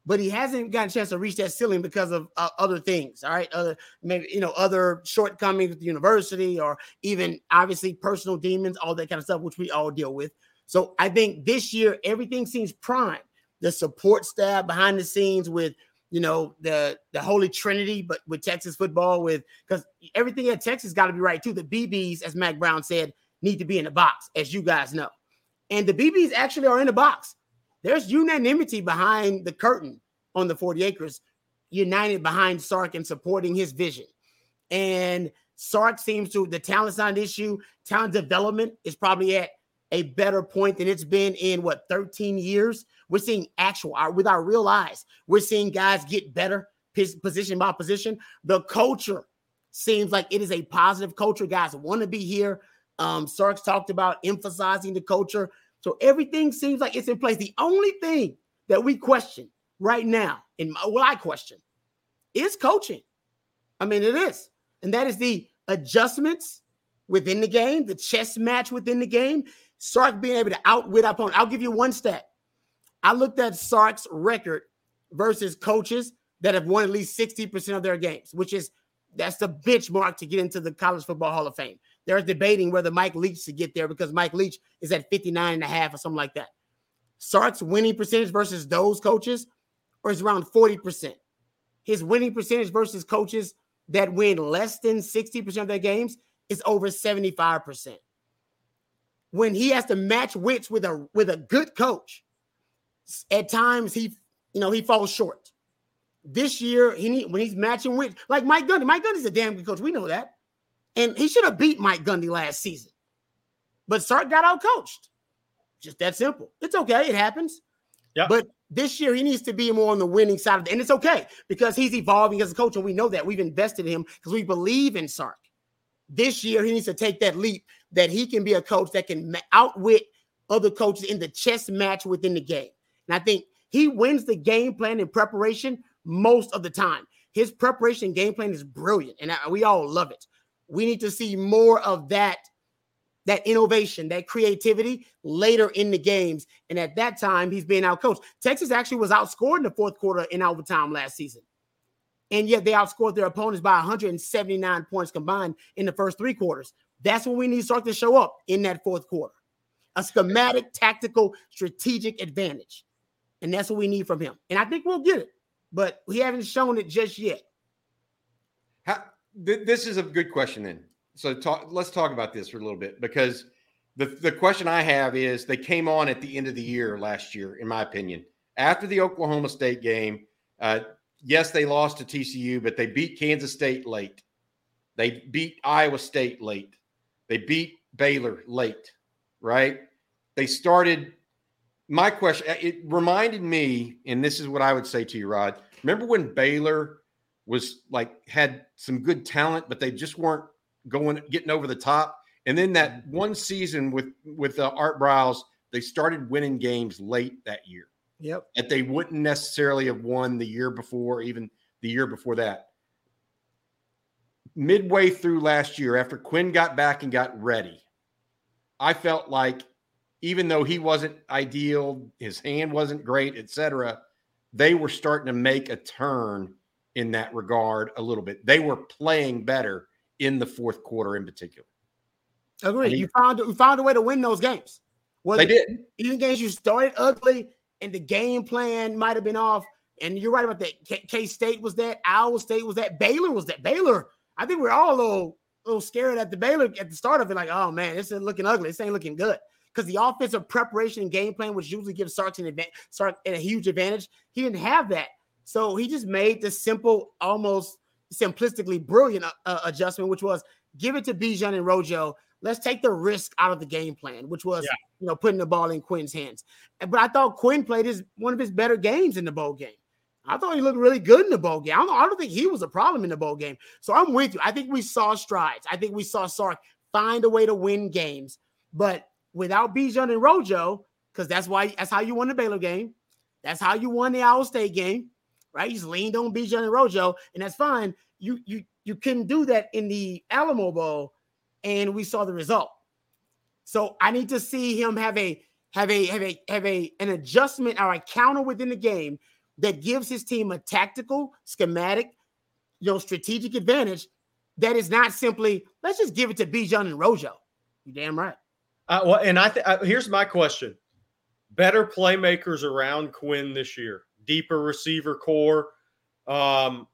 but he hasn't gotten a chance to reach that ceiling because of uh, other things. All right, other maybe you know other shortcomings with the university, or even obviously personal demons, all that kind of stuff, which we all deal with. So I think this year everything seems prime the support staff behind the scenes with you know the the holy trinity but with texas football with because everything at texas got to be right too the bbs as Mack Brown said need to be in the box as you guys know and the bbs actually are in the box there's unanimity behind the curtain on the 40 acres united behind sark and supporting his vision and sark seems to the talent an issue talent development is probably at a better point than it's been in what 13 years. We're seeing actual our, with our real eyes. We're seeing guys get better position by position. The culture seems like it is a positive culture. Guys want to be here. Um, Sark's talked about emphasizing the culture. So everything seems like it's in place. The only thing that we question right now, and what I question, is coaching. I mean, it is. And that is the adjustments within the game, the chess match within the game, Sark being able to outwit opponent. I'll give you one stat. I looked at Sark's record versus coaches that have won at least 60% of their games, which is that's the benchmark to get into the College Football Hall of Fame. They're debating whether Mike Leach should get there because Mike Leach is at 59 and a half or something like that. Sark's winning percentage versus those coaches or is around 40%. His winning percentage versus coaches that win less than 60% of their games is over 75% when he has to match wits with a with a good coach, at times he you know he falls short. This year, he need, when he's matching with like Mike Gundy. Mike Gundy's a damn good coach. We know that, and he should have beat Mike Gundy last season, but Sark got out coached. Just that simple. It's okay. It happens. Yeah. But this year he needs to be more on the winning side of it, and it's okay because he's evolving as a coach, and we know that we've invested in him because we believe in Sark. This year he needs to take that leap that he can be a coach that can outwit other coaches in the chess match within the game. And I think he wins the game plan and preparation most of the time. His preparation game plan is brilliant, and we all love it. We need to see more of that, that innovation, that creativity later in the games. And at that time, he's being outcoached. Texas actually was outscored in the fourth quarter in overtime last season. And yet they outscored their opponents by 179 points combined in the first three quarters. That's when we need to start to show up in that fourth quarter. A schematic, tactical, strategic advantage. And that's what we need from him. And I think we'll get it, but we haven't shown it just yet. Th- this is a good question then. So talk, let's talk about this for a little bit because the, the question I have is they came on at the end of the year last year, in my opinion. After the Oklahoma State game, uh, yes, they lost to TCU, but they beat Kansas State late. They beat Iowa State late. They beat Baylor late, right? They started. My question, it reminded me, and this is what I would say to you, Rod. Remember when Baylor was like had some good talent, but they just weren't going getting over the top. And then that mm-hmm. one season with with uh, Art Briles, they started winning games late that year. Yep. That they wouldn't necessarily have won the year before, even the year before that midway through last year, after Quinn got back and got ready, I felt like even though he wasn't ideal, his hand wasn't great, etc., they were starting to make a turn in that regard a little bit. They were playing better in the fourth quarter, in particular. Agree. you found you found a way to win those games. Well, they did. Even games you started ugly, and the game plan might have been off. And you're right about that. K State was that. Iowa State was that. Baylor was that. Baylor I think we're all a little, little scared at the Baylor at the start of it, like, oh man, this is looking ugly. This ain't looking good. Because the offensive preparation and game plan, which usually gives Sark an advantage, Sark a huge advantage, he didn't have that. So he just made the simple, almost simplistically brilliant uh, uh, adjustment, which was give it to Bijan and Rojo. Let's take the risk out of the game plan, which was yeah. you know putting the ball in Quinn's hands. But I thought Quinn played his one of his better games in the bowl game. I thought he looked really good in the bowl game. I don't, I don't think he was a problem in the bowl game. So I'm with you. I think we saw strides. I think we saw Sark find a way to win games, but without Bijan and Rojo, because that's why that's how you won the Baylor game. That's how you won the Iowa State game, right? Just leaned on Bijan and Rojo, and that's fine. You you you couldn't do that in the Alamo Bowl, and we saw the result. So I need to see him have a have a have a have a an adjustment or a counter within the game that gives his team a tactical, schematic, you know, strategic advantage that is not simply let's just give it to Bijan and Rojo. You damn right. Uh, well, and I th- uh, here's my question: better playmakers around Quinn this year, deeper receiver core. Um,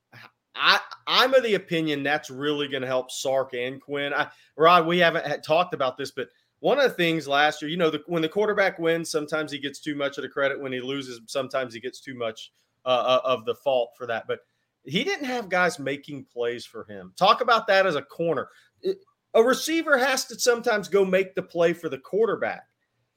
I I'm of the opinion that's really going to help Sark and Quinn. I, Rod, we haven't talked about this, but one of the things last year, you know, the, when the quarterback wins, sometimes he gets too much of the credit. When he loses, sometimes he gets too much uh, uh of the fault for that. But he didn't have guys making plays for him. Talk about that as a corner. A receiver has to sometimes go make the play for the quarterback.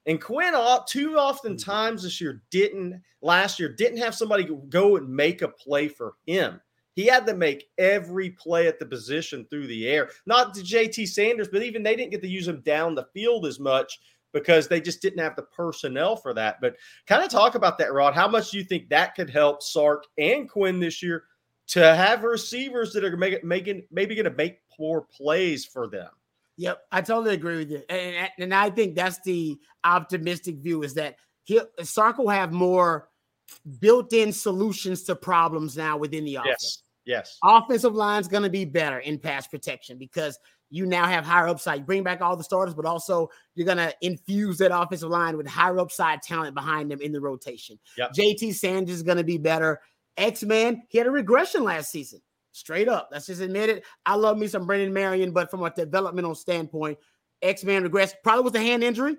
And Quinn, too often mm-hmm. times this year, didn't last year, didn't have somebody go and make a play for him. He had to make every play at the position through the air. Not to JT Sanders, but even they didn't get to use him down the field as much because they just didn't have the personnel for that. But kind of talk about that, Rod. How much do you think that could help Sark and Quinn this year to have receivers that are making, making maybe going to make more plays for them? Yep, I totally agree with you, and, and I think that's the optimistic view is that he Sark will have more built-in solutions to problems now within the offense. Yes. Yes. Offensive line is going to be better in pass protection because you now have higher upside. You bring back all the starters, but also you're going to infuse that offensive line with higher upside talent behind them in the rotation. Yep. JT Sanders is going to be better. X Man, he had a regression last season. Straight up. Let's just admit it. I love me some Brennan Marion, but from a developmental standpoint, X Man regressed. Probably with a hand injury.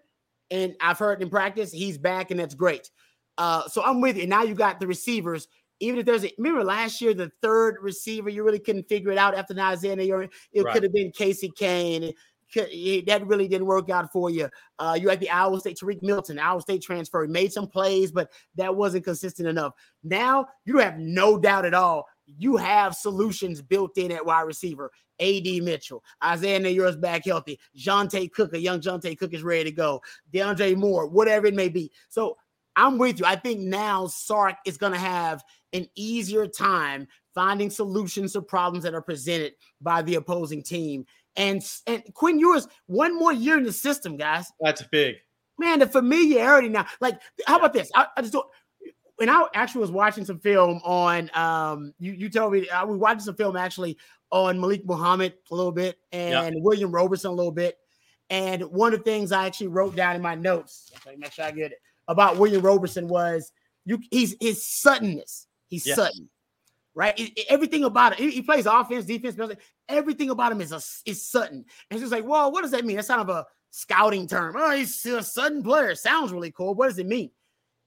And I've heard in practice, he's back, and that's great. Uh, so I'm with you. Now you got the receivers even if there's a remember last year the third receiver you really couldn't figure it out after Isaiah it right. could have been Casey Cain. that really didn't work out for you. Uh, you had the Iowa State Tarique Milton, Iowa State transfer. He made some plays, but that wasn't consistent enough. Now you have no doubt at all. You have solutions built in at wide receiver. AD Mitchell, Isaiah Neyor's back healthy. Johntay Cook, a young Johntay Cook is ready to go. DeAndre Moore, whatever it may be. So I'm with you. I think now Sark is going to have an easier time finding solutions to problems that are presented by the opposing team. And and Quinn Ewers, one more year in the system, guys. That's big. Man, the familiarity now. Like, how about this? I, I just don't. When I actually was watching some film on, um, you you told me I was watching some film actually on Malik Muhammad a little bit and William Roberson a little bit. And one of the things I actually wrote down in my notes, make sure I get it, about William Roberson was you he's his suddenness. He's yes. sudden, right? It, it, everything about it. He, he, plays offense, defense, everything about him is a, is sudden. And she's like, well, what does that mean? That's kind of a scouting term. Oh, he's a sudden player. Sounds really cool. What does it mean?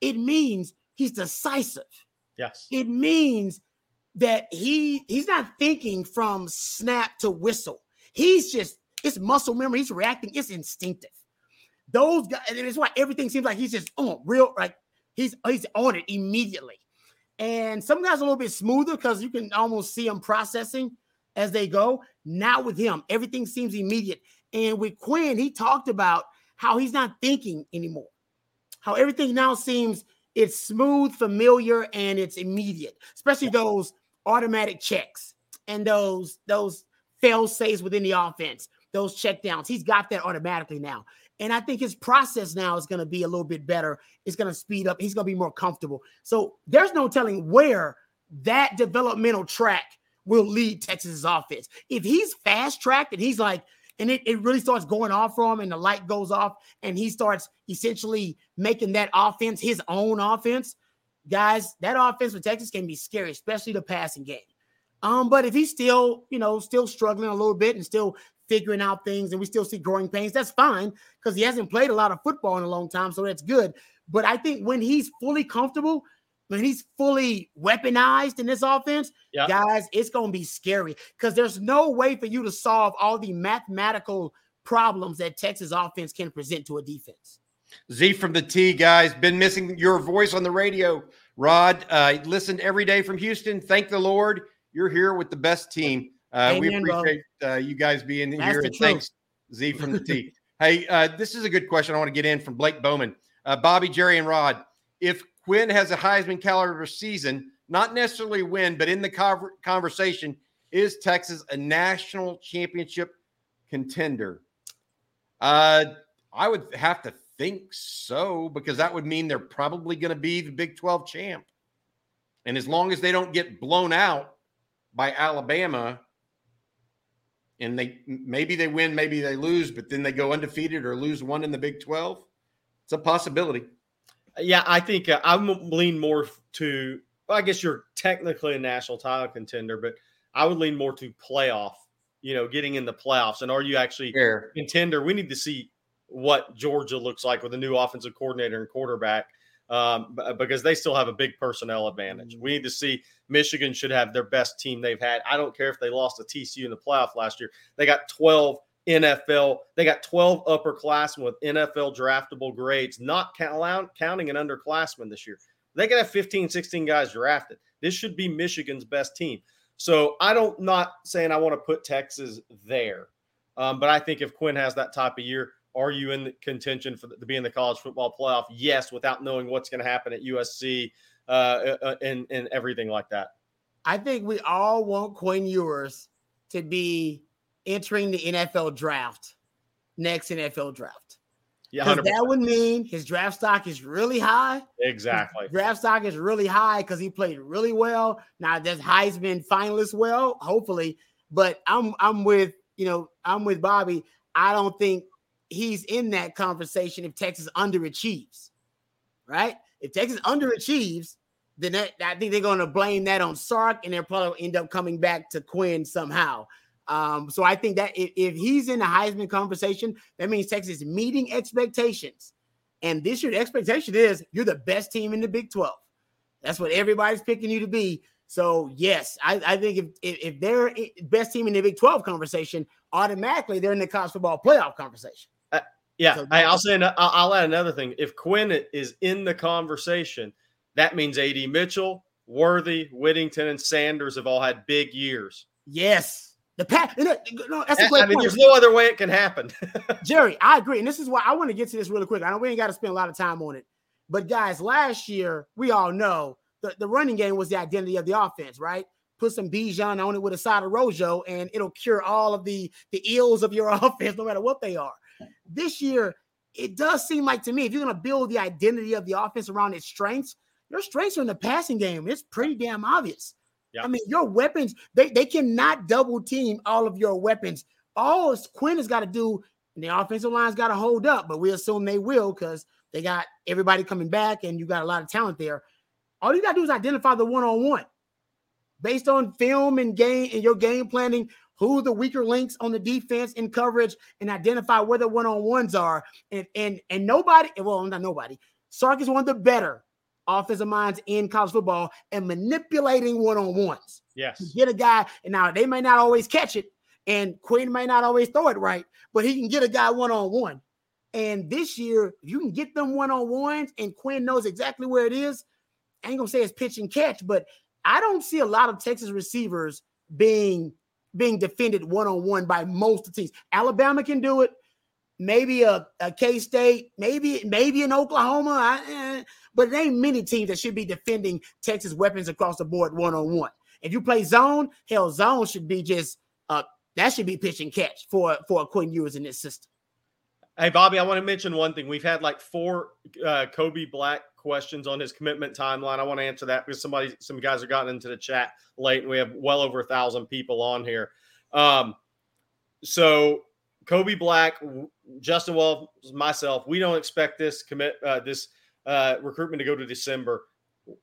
It means he's decisive. Yes. It means that he he's not thinking from snap to whistle. He's just it's muscle memory. He's reacting. It's instinctive. Those guys, and it's why everything seems like he's just on real, like he's he's on it immediately. And some guys a little bit smoother because you can almost see them processing as they go. Not with him, everything seems immediate. And with Quinn, he talked about how he's not thinking anymore, how everything now seems it's smooth, familiar, and it's immediate, especially those automatic checks and those those fail safes within the offense, those checkdowns. He's got that automatically now. And I think his process now is going to be a little bit better. It's going to speed up. He's going to be more comfortable. So there's no telling where that developmental track will lead Texas's offense. If he's fast tracked and he's like, and it, it really starts going off for him and the light goes off and he starts essentially making that offense his own offense, guys, that offense for Texas can be scary, especially the passing game. Um, but if he's still, you know, still struggling a little bit and still figuring out things and we still see growing pains, that's fine because he hasn't played a lot of football in a long time. So that's good. But I think when he's fully comfortable, when he's fully weaponized in this offense, yep. guys, it's going to be scary because there's no way for you to solve all the mathematical problems that Texas offense can present to a defense. Z from the T, guys, been missing your voice on the radio. Rod, uh, listened every day from Houston. Thank the Lord you're here with the best team. Uh, we appreciate uh, you guys being That's here. And thanks, Z from the T. hey, uh, this is a good question. I want to get in from Blake Bowman, uh, Bobby, Jerry, and Rod. If Quinn has a Heisman caliber season, not necessarily win, but in the conversation, is Texas a national championship contender? Uh, I would have to think so because that would mean they're probably going to be the Big 12 champ. And as long as they don't get blown out by Alabama and they maybe they win, maybe they lose, but then they go undefeated or lose one in the Big 12. It's a possibility. Yeah, I think uh, I'm lean more to. Well, I guess you're technically a national title contender, but I would lean more to playoff. You know, getting in the playoffs, and are you actually Fair. contender? We need to see what Georgia looks like with a new offensive coordinator and quarterback um, because they still have a big personnel advantage. We need to see Michigan should have their best team they've had. I don't care if they lost to TCU in the playoff last year. They got 12 NFL. They got 12 upperclassmen with NFL draftable grades, not count, counting an underclassman this year. They could have 15, 16 guys drafted. This should be Michigan's best team. So I don't not saying I want to put Texas there, um, but I think if Quinn has that type of year, are you in the contention for the, to be in the college football playoff? Yes, without knowing what's going to happen at USC uh, uh, uh, and and everything like that. I think we all want Quinn Ewers to be entering the NFL draft, next NFL draft. Yeah, that would mean his draft stock is really high. Exactly. His draft stock is really high because he played really well. Now there's Heisman finalist well, hopefully. But I'm I'm with you know I'm with Bobby. I don't think he's in that conversation if Texas underachieves, right? If Texas underachieves, then that, I think they're going to blame that on Sark, and they'll probably end up coming back to Quinn somehow. Um, so I think that if, if he's in the Heisman conversation, that means Texas is meeting expectations. And this year, the expectation is you're the best team in the Big 12. That's what everybody's picking you to be. So yes, I, I think if, if, if they're best team in the Big 12 conversation, automatically they're in the college football playoff conversation. Yeah, so I'll say I'll add another thing. If Quinn is in the conversation, that means AD Mitchell, Worthy, Whittington, and Sanders have all had big years. Yes, the pat. No, that's a great I mean, point. there's no other way it can happen. [laughs] Jerry, I agree, and this is why I want to get to this really quick. I know we ain't got to spend a lot of time on it, but guys, last year we all know the, the running game was the identity of the offense, right? Put some Bijan on it with a side of Rojo, and it'll cure all of the the ills of your [laughs] offense, no matter what they are. This year, it does seem like to me, if you're going to build the identity of the offense around its strengths, your strengths are in the passing game. It's pretty damn obvious. I mean, your weapons, they, they cannot double team all of your weapons. All Quinn has got to do, and the offensive line's got to hold up, but we assume they will because they got everybody coming back and you got a lot of talent there. All you got to do is identify the one on one based on film and game and your game planning who the weaker links on the defense in coverage and identify where the one-on-ones are. And and and nobody, well, not nobody. Sark is one of the better offensive minds in college football and manipulating one-on-ones. Yes. Get a guy, and now they may not always catch it, and Quinn may not always throw it right, but he can get a guy one-on-one. And this year, if you can get them one-on-ones and Quinn knows exactly where it is, I ain't gonna say it's pitch and catch, but I don't see a lot of Texas receivers being being defended one on one by most teams. Alabama can do it. Maybe a, a K State, maybe maybe in Oklahoma, I, eh, but it ain't many teams that should be defending Texas weapons across the board one on one. If you play zone, hell, zone should be just uh that should be pitch and catch for for Quinn Ewers in this system. Hey Bobby, I want to mention one thing. We've had like four uh, Kobe Black questions on his commitment timeline. I want to answer that because somebody, some guys have gotten into the chat late, and we have well over a thousand people on here. Um, so Kobe Black, Justin Wells, myself, we don't expect this commit uh, this uh, recruitment to go to December.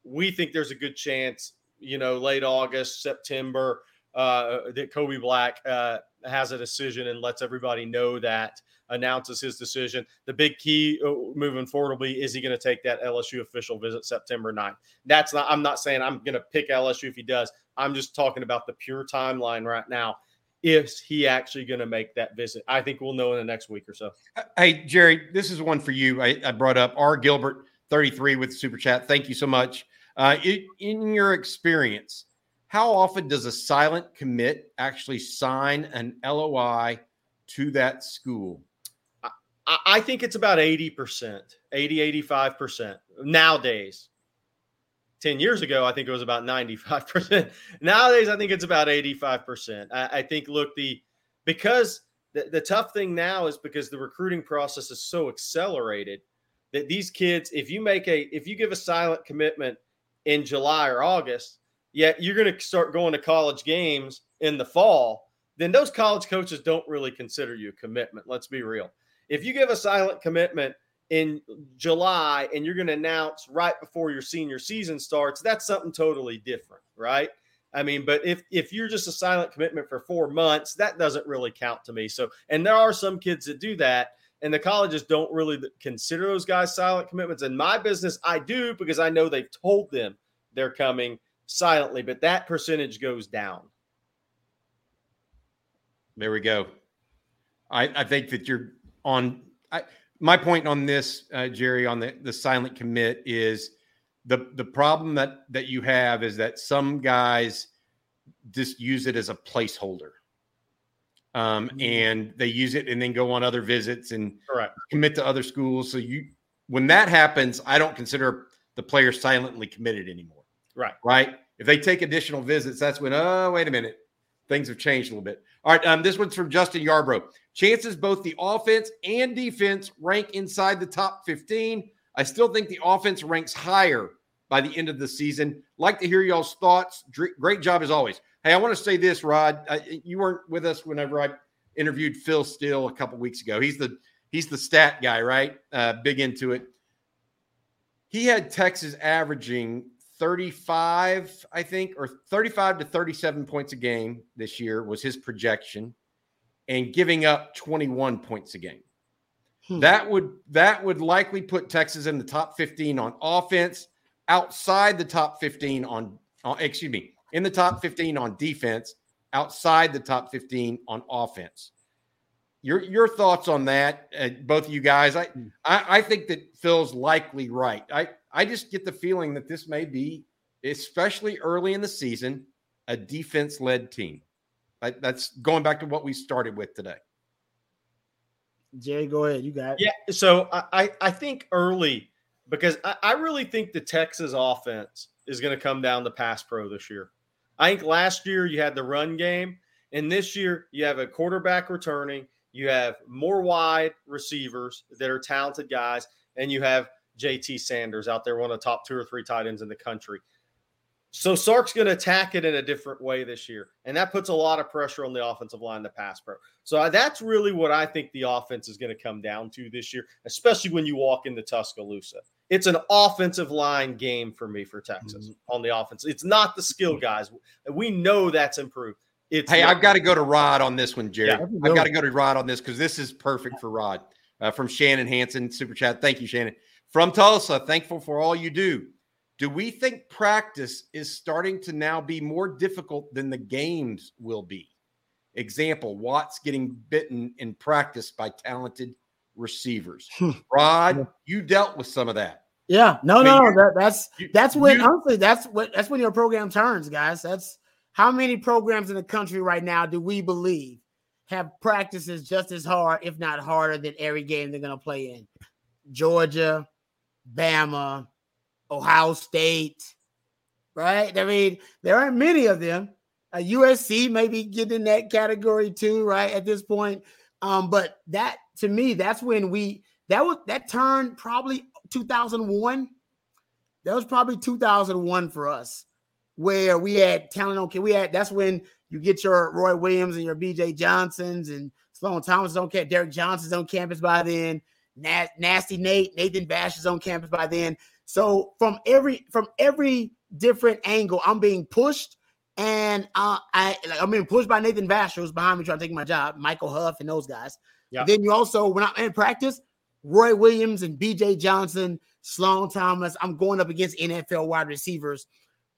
We think there's a good chance, you know, late August, September, uh, that Kobe Black uh, has a decision and lets everybody know that announces his decision. The big key uh, moving forward will be is he going to take that LSU official visit September 9th? That's not, I'm not saying I'm going to pick LSU if he does. I'm just talking about the pure timeline right now. Is he actually going to make that visit? I think we'll know in the next week or so. Hey, Jerry, this is one for you. I, I brought up R. Gilbert 33 with Super Chat. Thank you so much. Uh, it, in your experience, how often does a silent commit actually sign an LOI to that school? I think it's about 80%, 80, 85% nowadays. 10 years ago, I think it was about 95%. [laughs] Nowadays, I think it's about 85%. I, I think, look, the because the, the tough thing now is because the recruiting process is so accelerated that these kids, if you make a if you give a silent commitment in July or August, yet you're going to start going to college games in the fall, then those college coaches don't really consider you a commitment. Let's be real if you give a silent commitment in July and you're going to announce right before your senior season starts, that's something totally different, right? I mean, but if if you're just a silent commitment for four months, that doesn't really count to me. So, and there are some kids that do that, and the colleges don't really consider those guys silent commitments. In my business, I do because I know they've told them they're coming silently, but that percentage goes down. There we go. I, I think that you're on. I, my point on this, uh, Jerry, on the, the silent commit is the the problem that that you have is that some guys just use it as a placeholder, um, mm-hmm. and they use it and then go on other visits and Correct. commit to other schools. So you, when that happens, I don't consider the player silently committed anymore. Right. Right. If they take additional visits, that's when oh wait a minute, things have changed a little bit. All right, um, this one's from Justin Yarbrough. Chances both the offense and defense rank inside the top 15. I still think the offense ranks higher by the end of the season. Like to hear y'all's thoughts. Great job as always. Hey, I want to say this, Rod. You weren't with us whenever I interviewed Phil Steele a couple weeks ago. He's the he's the stat guy, right? Uh, big into it. He had Texas averaging 35, I think, or 35 to 37 points a game this year was his projection, and giving up 21 points a game. Hmm. That would that would likely put Texas in the top 15 on offense, outside the top 15 on, on excuse me, in the top 15 on defense, outside the top 15 on offense. Your your thoughts on that, uh, both of you guys? I, hmm. I I think that Phil's likely right. I I just get the feeling that this may be, especially early in the season, a defense led team. That's going back to what we started with today. Jay, go ahead. You got it. Yeah. So I, I think early, because I, I really think the Texas offense is going to come down to pass pro this year. I think last year you had the run game, and this year you have a quarterback returning, you have more wide receivers that are talented guys, and you have JT Sanders out there, one of the top two or three tight ends in the country. So Sark's going to attack it in a different way this year, and that puts a lot of pressure on the offensive line to pass pro. So that's really what I think the offense is going to come down to this year, especially when you walk into Tuscaloosa. It's an offensive line game for me for Texas mm-hmm. on the offense. It's not the skill guys. We know that's improved. It's hey, I've got to go to Rod on this one, Jerry. Yeah, I've got to go to Rod on this because this is perfect for Rod uh, from Shannon Hanson super chat. Thank you, Shannon. From Tulsa, thankful for all you do. Do we think practice is starting to now be more difficult than the games will be? Example, Watts getting bitten in practice by talented receivers. Hmm. Rod, you dealt with some of that. Yeah, no, I mean, no, that, that's that's when you, honestly that's what that's when your program turns, guys. That's how many programs in the country right now do we believe have practices just as hard, if not harder, than every game they're going to play in? Georgia, Bama, Ohio State, right? I mean, there aren't many of them. Uh, USC maybe get in that category too, right? At this point, um, but that to me, that's when we that was that turned probably 2001. That was probably 2001 for us, where we had talent on. We had that's when you get your Roy Williams and your BJ Johnsons and Sloan Thomas on campus. Derrick Johnson's on campus by then. Nasty Nate, Nathan Vasher is on campus by then. So from every from every different angle, I'm being pushed, and uh, I like I'm being pushed by Nathan Vasher, who's behind me trying to take my job, Michael Huff, and those guys. Yeah. Then you also when I'm in practice, Roy Williams and B.J. Johnson, Sloan Thomas. I'm going up against NFL wide receivers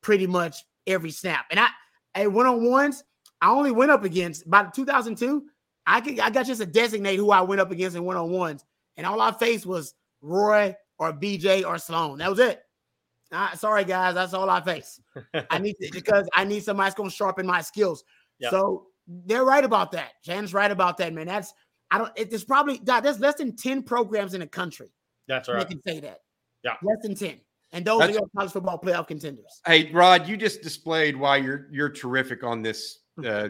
pretty much every snap, and I at one on ones. I only went up against by 2002. I could I got just to designate who I went up against in one on ones and all I faced was Roy or BJ or Sloan. That was it. Sorry, guys, that's all I face. I need to, [laughs] because I need somebody that's going to sharpen my skills. Yep. So they're right about that. Jan's right about that, man. That's I don't. It, there's probably there's less than ten programs in the country. That's right. They can say that. Yeah, less than ten, and those that's, are your college football playoff contenders. Hey, Rod, you just displayed why you're you're terrific on this uh,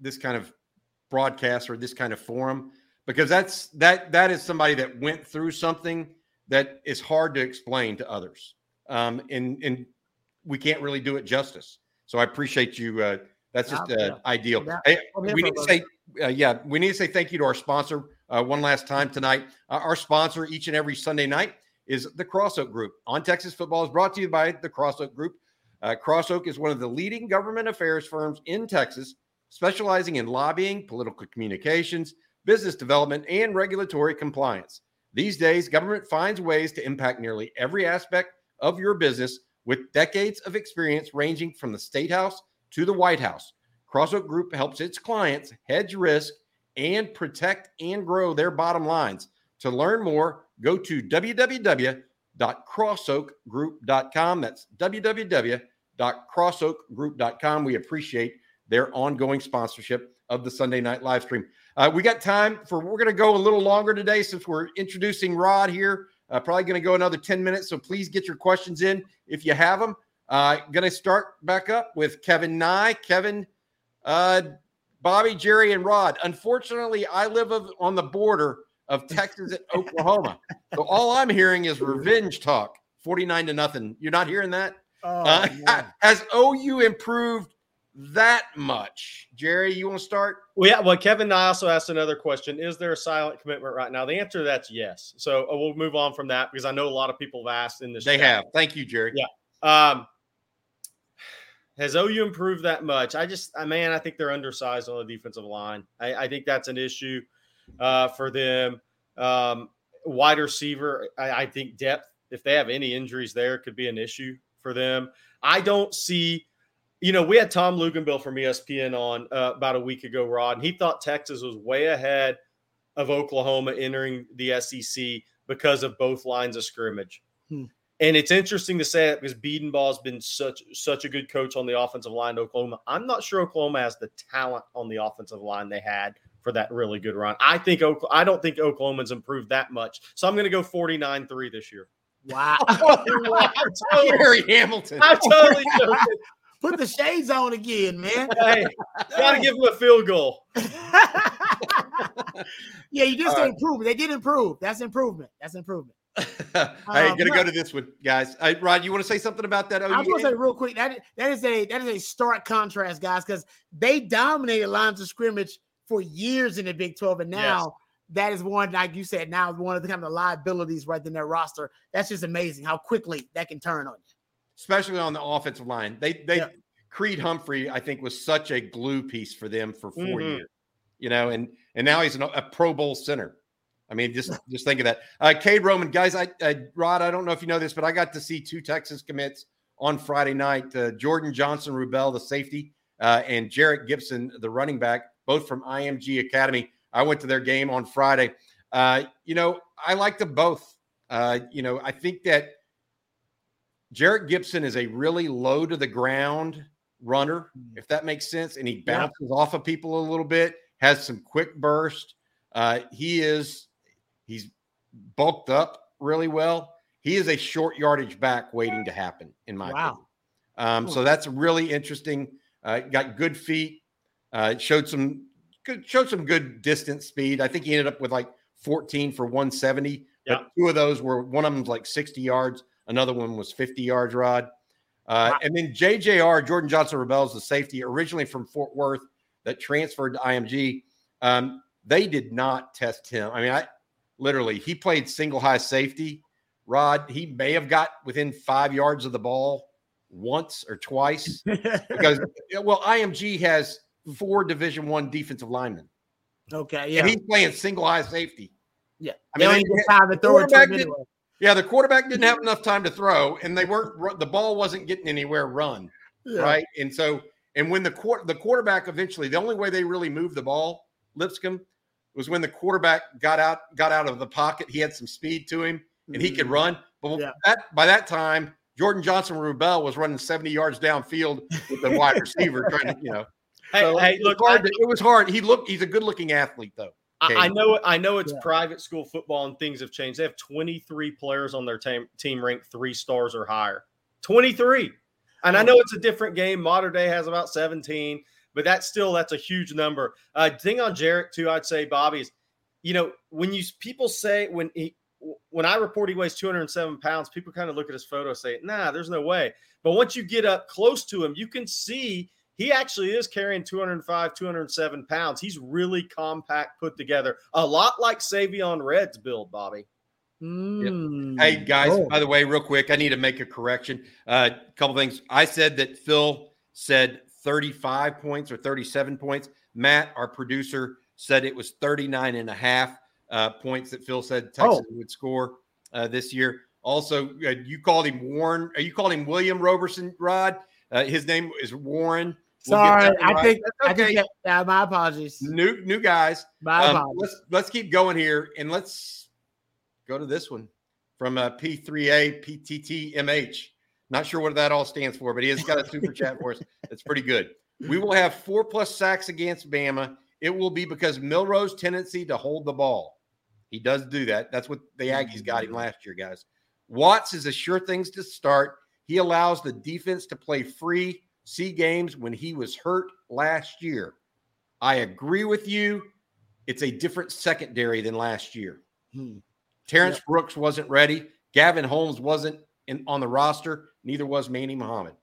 this kind of broadcast or this kind of forum because that's that that is somebody that went through something that is hard to explain to others um, and and we can't really do it justice so i appreciate you uh, that's just uh, ideal hey, we need to say uh, yeah we need to say thank you to our sponsor uh, one last time tonight. Uh, our sponsor each and every Sunday night is the Cross Oak Group. On Texas Football is brought to you by the Cross Oak Group. Uh, Cross Oak is one of the leading government affairs firms in Texas, specializing in lobbying, political communications, business development, and regulatory compliance. These days, government finds ways to impact nearly every aspect of your business with decades of experience ranging from the State House to the White House. Cross Oak Group helps its clients hedge risk and protect and grow their bottom lines. To learn more, go to www.crossoakgroup.com. That's www.crossoakgroup.com. We appreciate their ongoing sponsorship of the Sunday night live stream. Uh, we got time for, we're going to go a little longer today since we're introducing Rod here. Uh, probably going to go another 10 minutes. So please get your questions in if you have them. Uh, going to start back up with Kevin Nye. Kevin, uh, Bobby, Jerry, and Rod. Unfortunately, I live on the border of [laughs] Texas and Oklahoma. So all I'm hearing is revenge talk 49 to nothing. You're not hearing that? Oh, uh, [laughs] has OU improved that much? Jerry, you want to start? Well, yeah. Well, Kevin I also asked another question Is there a silent commitment right now? The answer to that's yes. So uh, we'll move on from that because I know a lot of people have asked in this. They chat. have. Thank you, Jerry. Yeah. Um, has OU improved that much? I just, I man, I think they're undersized on the defensive line. I, I think that's an issue uh, for them. Um, wide receiver, I, I think depth. If they have any injuries there, could be an issue for them. I don't see, you know, we had Tom Luginbill from ESPN on uh, about a week ago, Rod, and he thought Texas was way ahead of Oklahoma entering the SEC because of both lines of scrimmage. Hmm. And it's interesting to say that because Bedenbaugh has been such such a good coach on the offensive line Oklahoma. I'm not sure Oklahoma has the talent on the offensive line they had for that really good run. I think I don't think Oklahoma's improved that much. So I'm going to go 49-3 this year. Wow. [laughs] Harry Hamilton. I'm totally joking. Put the shades on again, man. [laughs] Hey, gotta give him a field goal. [laughs] yeah, you just improve. They did improve. That's improvement. That's improvement. [laughs] hey, um, gonna go to this one, guys. Uh, Rod, you want to say something about that? I was gonna say real quick that that is a that is a stark contrast, guys, because they dominated lines of scrimmage for years in the Big Twelve, and now yes. that is one, like you said, now one of the kind of liabilities right in their roster. That's just amazing how quickly that can turn on you, especially on the offensive line. They they yeah. Creed Humphrey, I think, was such a glue piece for them for 4 mm-hmm. years, you know, and and now he's an, a Pro Bowl center. I mean, just [laughs] just think of that. Uh, Cade Roman, guys, I, I Rod, I don't know if you know this, but I got to see two Texas commits on Friday night. Uh, Jordan Johnson Rubel, the safety, uh, and Jerrick Gibson, the running back, both from IMG Academy. I went to their game on Friday. Uh, you know, I like them both. Uh, you know, I think that Jerrick Gibson is a really low to the ground runner, hmm. if that makes sense, and he bounces yeah. off of people a little bit, has some quick burst. Uh, he is He's bulked up really well. He is a short yardage back waiting to happen, in my wow. opinion. Um, so that's really interesting. Uh, got good feet. Uh, showed some good, showed some good distance speed. I think he ended up with like 14 for 170. Yeah. But two of those were one of them was like 60 yards. Another one was 50 yards. Rod. Uh, wow. And then JJR Jordan Johnson Rubels, the safety originally from Fort Worth that transferred to IMG. Um, they did not test him. I mean, I literally he played single high safety rod he may have got within five yards of the ball once or twice [laughs] because well img has four division one defensive linemen okay yeah and he's playing single high safety yeah i mean they, to throw it anyway. Yeah the quarterback didn't have enough time to throw and they weren't the ball wasn't getting anywhere run yeah. right and so and when the court the quarterback eventually the only way they really moved the ball lipscomb was when the quarterback got out got out of the pocket. He had some speed to him and he could mm-hmm. run. But yeah. that, by that time, Jordan Johnson Rubel was running 70 yards downfield with the wide [laughs] receiver trying to, you know. Hey, so hey look, I, to, it was hard. He looked he's a good looking athlete though. I, I know I know it's yeah. private school football and things have changed. They have 23 players on their team team ranked three stars or higher. 23. And I know it's a different game. Mater Dei has about 17 but that's still that's a huge number. Uh, thing on Jerrick too, I'd say Bobby is, you know, when you people say when he when I report he weighs 207 pounds, people kind of look at his photo and say, nah, there's no way. But once you get up close to him, you can see he actually is carrying 205, 207 pounds. He's really compact, put together, a lot like Savion Red's build, Bobby. Mm. Hey guys, Oh. by the way, real quick, I need to make a correction. A uh, couple things. I said that Phil said 35 points or 37 points. Matt, our producer, said it was 39 and a half uh, points that Phil said Texas Oh. would score uh, this year. Also, uh, you called him Warren. Uh, you called him William Roberson, Rod. Uh, his name is Warren. We'll Sorry, that I think That's I okay. think that, yeah, my apologies. new new guys. My Um, apologies. let's let's keep going here and let's go to this one from uh, P3A PTTMH. Not sure what that all stands for, but he has got a super chat for us. [laughs] It's pretty good. We will have four plus sacks against Bama. It will be because Milroe's tendency to hold the ball. He does do that. That's what the Aggies got him last year, guys. Watts is a sure things to start. He allows the defense to play free, see games when he was hurt last year. I agree with you. It's a different secondary than last year. Hmm. Terrance Brooks wasn't ready. Gavin Holmes wasn't in, on the roster. Neither was Manny Muhammad.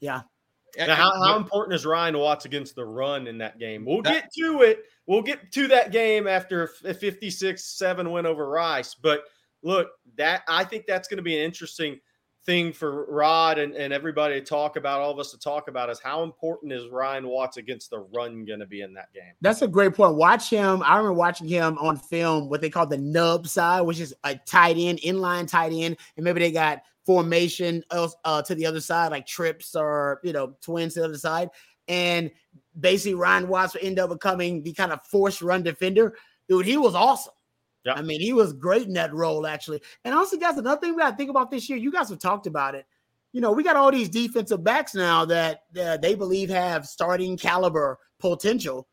Yeah. Now, how, how important is Ryan Watts against the run in that game? We'll get to it. We'll get to that game after a 56 7 win over Rice. But look, that I think that's going to be an interesting thing for Rod and, and everybody to talk about, all of us to talk about, is how important is Ryan Watts against the run going to be in that game? That's a great point. Watch him. I remember watching him on film, what they call the nub side, which is a tight end, inline tight end, and maybe they got formation else uh, to the other side, like trips or you know twins to the other side, and basically Ryan Watts would end up becoming the kind of forced run defender. Dude, he was awesome. Yeah. I mean, he was great in that role actually. And also, guys, another thing we got to think about this year. You guys have talked about it. You know, we got all these defensive backs now that uh, they believe have starting caliber potential.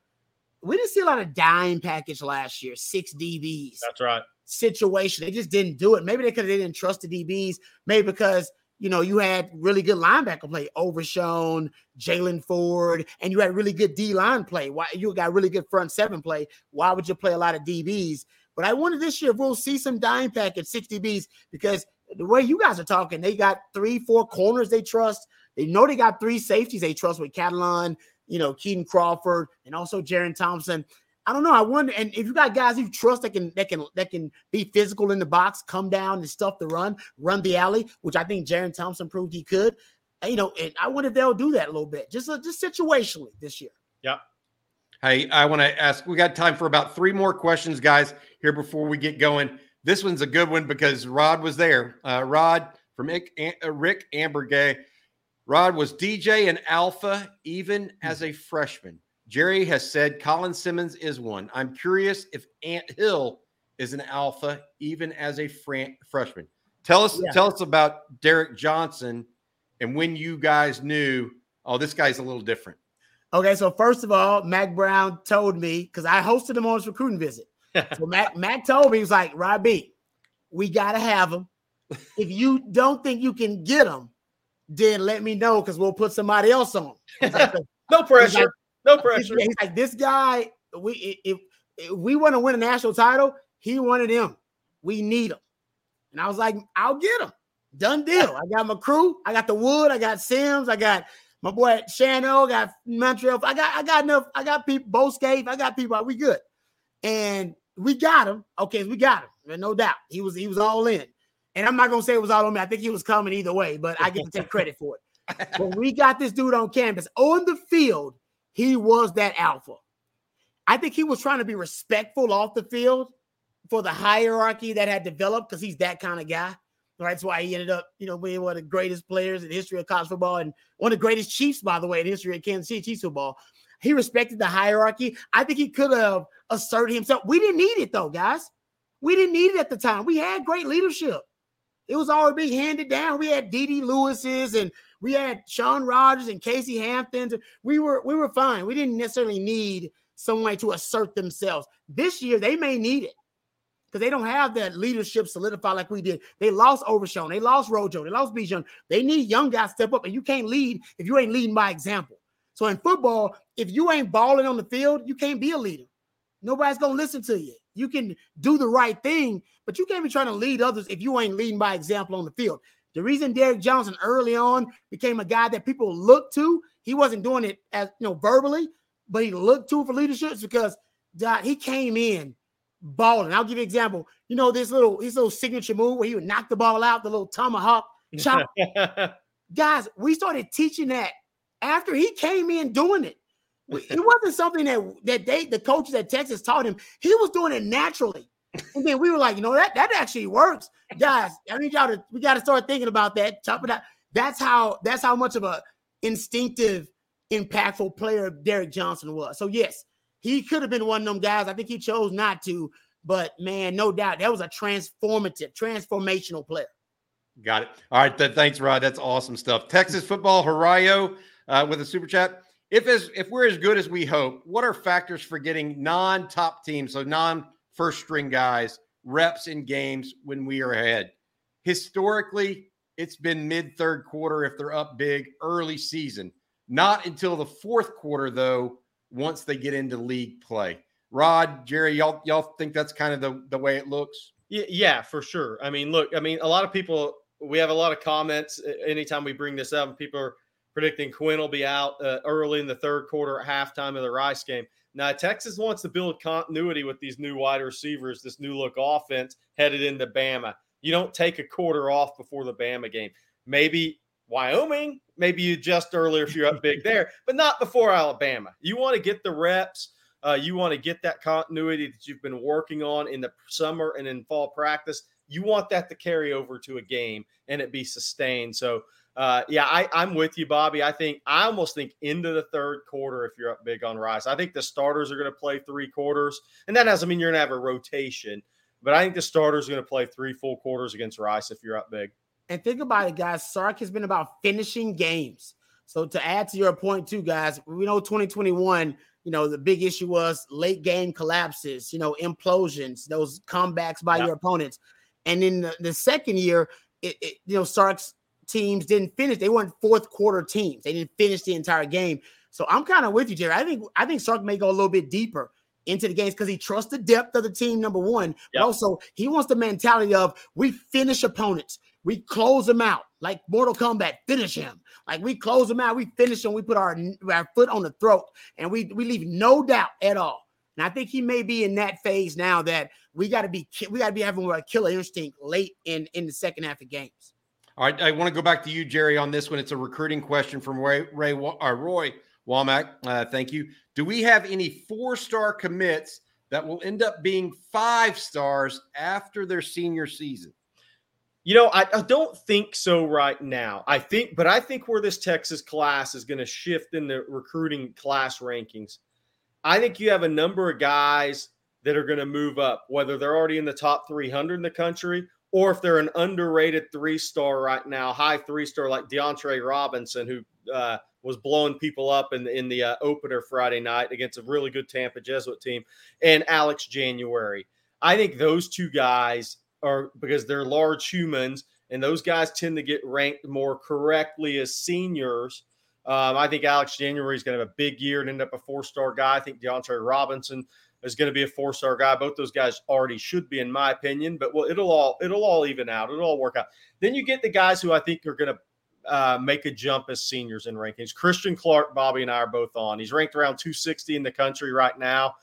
We didn't see a lot of dime package last year, six DBs That's right. situation. They just didn't do it. Maybe they because they didn't trust the DBs. Maybe because you know you had really good linebacker play, Overshown, Jaylan Ford, and you had really good D line play. Why you got really good front seven play? Why would you play a lot of DBs? But I wonder this year if we'll see some dime package six DBs because the way you guys are talking, they got three, four corners they trust. They know they got three safeties they trust with Catalon, you know, Kitan Crawford, and also Jerrin Thompson. I don't know. I wonder, and if you got guys you trust that can that can that can be physical in the box, come down and stuff the run, run the alley, which I think Jerrin Thompson proved he could. You know, and I wonder if they'll do that a little bit, just uh, just situationally this year. Hey, I want to ask. We got time for about three more questions, guys, here before we get going. This one's a good one because Rod was there. Uh, Rod from uh, Rick Ambergay. Rod was DJ and Alpha even as a freshman. Jerry has said Colin Simmons is one. I'm curious if Ant Hill is an alpha even as a fran- freshman. Tell us, Yeah. tell us about Derrick Johnson and when you guys knew, oh, this guy's a little different. Okay, so first of all, Mack Brown told me because I hosted him on his recruiting visit. [laughs] So Mack Mack told me he was like, Rob B, we gotta have him. If you don't think you can get him, then let me know because we'll put somebody else on. Like, [laughs] No like- pressure. No pressure. He's like, this guy, we if, if we want to win a national title, he wanted him. We need him. And I was like, I'll get him. Done deal. [laughs] I got my crew. I got the wood. I got Simms. I got my boy Shano. Got Montreal. I got I got enough. I got people. Bo Scaife. I got people. We good. And we got him. Okay, we got him. No doubt. He was he was all in. And I'm not gonna say it was all on me. I think he was coming either way, but I get to take credit for it. [laughs] When we got this dude on campus on the field, he was that alpha. I think he was trying to be respectful off the field for the hierarchy that had developed because he's that kind of guy. That's why he ended up, you know, being one of the greatest players in the history of college football and one of the greatest Chiefs, by the way, in the history of Kansas City Chiefs football. He respected the hierarchy. I think he could have asserted himself. We didn't need it though, guys. We didn't need it at the time. We had great leadership. It was already being handed down. We had D.D. Lewis's and we had Shaun Rogers and Casey Hamptons. We were we were fine. We didn't necessarily need someone to assert themselves. This year they may need it because they don't have that leadership solidified like we did. They lost Overshown, they lost Rojo, they lost Bijan. They need young guys step up, and you can't lead if you ain't leading by example. So in football, if you ain't balling on the field, you can't be a leader. Nobody's gonna listen to you. You can do the right thing, but you can't be trying to lead others if you ain't leading by example on the field. The reason Derrick Johnson early on became a guy that people looked to, he wasn't doing it as you know verbally, but he looked to for leadership because he came in balling. I'll give you an example. You know, this little his little signature move where he would knock the ball out, the little tomahawk chop. [laughs] Guys, we started teaching that after he came in doing it. It wasn't something that that they the coaches at Texas taught him. He was doing it naturally. And then we were like, you know, that that actually works. Guys, I need y'all to we got to start thinking about that. Chop it out. That's how that's how much of a instinctive, impactful player Derrick Johnson was. So yes, he could have been one of them guys. I think he chose not to, but man, no doubt that was a transformative, transformational player. Got it. All right. Th- thanks, Rod. That's awesome stuff. Texas football, Harayo uh, with a super chat. If as if we're as good as we hope, what are factors for getting non-top teams, so non-first string guys, reps in games when we are ahead? Historically, it's been mid third quarter if they're up big early season. Not until the fourth quarter, though, once they get into league play. Rod, Jerry, y'all y'all think that's kind of the, the way it looks? Yeah, for sure. I mean, look, I mean, a lot of people we have a lot of comments anytime we bring this up. People are predicting Quinn will be out uh, early in the third quarter at halftime of the Rice game. Now, Texas wants to build continuity with these new wide receivers, this new look offense headed into Bama. You don't take a quarter off before the Bama game. Maybe Wyoming, maybe you just earlier if you're up big there, but not before Alabama. You want to get the reps. Uh, you want to get that continuity that you've been working on in the summer and in fall practice you want that to carry over to a game and it be sustained. So, uh, yeah, I, I'm with you, Bobby. I think I almost think into the third quarter if you're up big on Rice. I think the starters are going to play three quarters, and that doesn't mean you're going to have a rotation, but I think the starters are going to play three full quarters against Rice if you're up big. And think about it, guys. Sark has been about finishing games. So to add to your point, too, guys, we know 2021 you know, the big issue was late game collapses, you know, implosions, those comebacks by yep. your opponents. And in the, the second year, it, it, you know, Sark's teams didn't finish. They weren't fourth quarter teams. They didn't finish the entire game. So I'm kind of with you, Jerry. I think I think Sark may go a little bit deeper into the games because he trusts the depth of the team, number one. Yep. But also he wants the mentality of we finish opponents, we close them out like Mortal Kombat, finish him. Like we close them out, we finish them, we put our, our foot on the throat, and we we leave no doubt at all. And I think he may be in that phase now that we got to be we got to be having a killer instinct late in in the second half of games. All right, I want to go back to you, Jerry, on this one. It's a recruiting question from Ray, Ray uh, Roy Womack. Uh, thank you. Do we have any four star commits that will end up being five stars after their senior season? You know, I, I, don't think so right now. I think, but I think where this Texas class is going to shift in the recruiting class rankings I think you have a number of guys that are going to move up, whether they're already in the top 300 in the country or if they're an underrated three star right now, high three star like DeAndre Robinson, who uh, was blowing people up in the, in the uh, opener Friday night against a really good Tampa Jesuit team, and Alex January. I think those two guys are because they're large humans, and those guys tend to get ranked more correctly as seniors um, I think Alex January is going to have a big year and end up a four star guy. I think DeAndre Robinson is going to be a four star guy. Both those guys already should be, in my opinion. But well, it'll all it'll all even out. It'll all work out. Then you get the guys who I think are going to uh, make a jump as seniors in rankings. Christian Clark, Bobby, and I are both on. He's ranked around 260 in the country right now.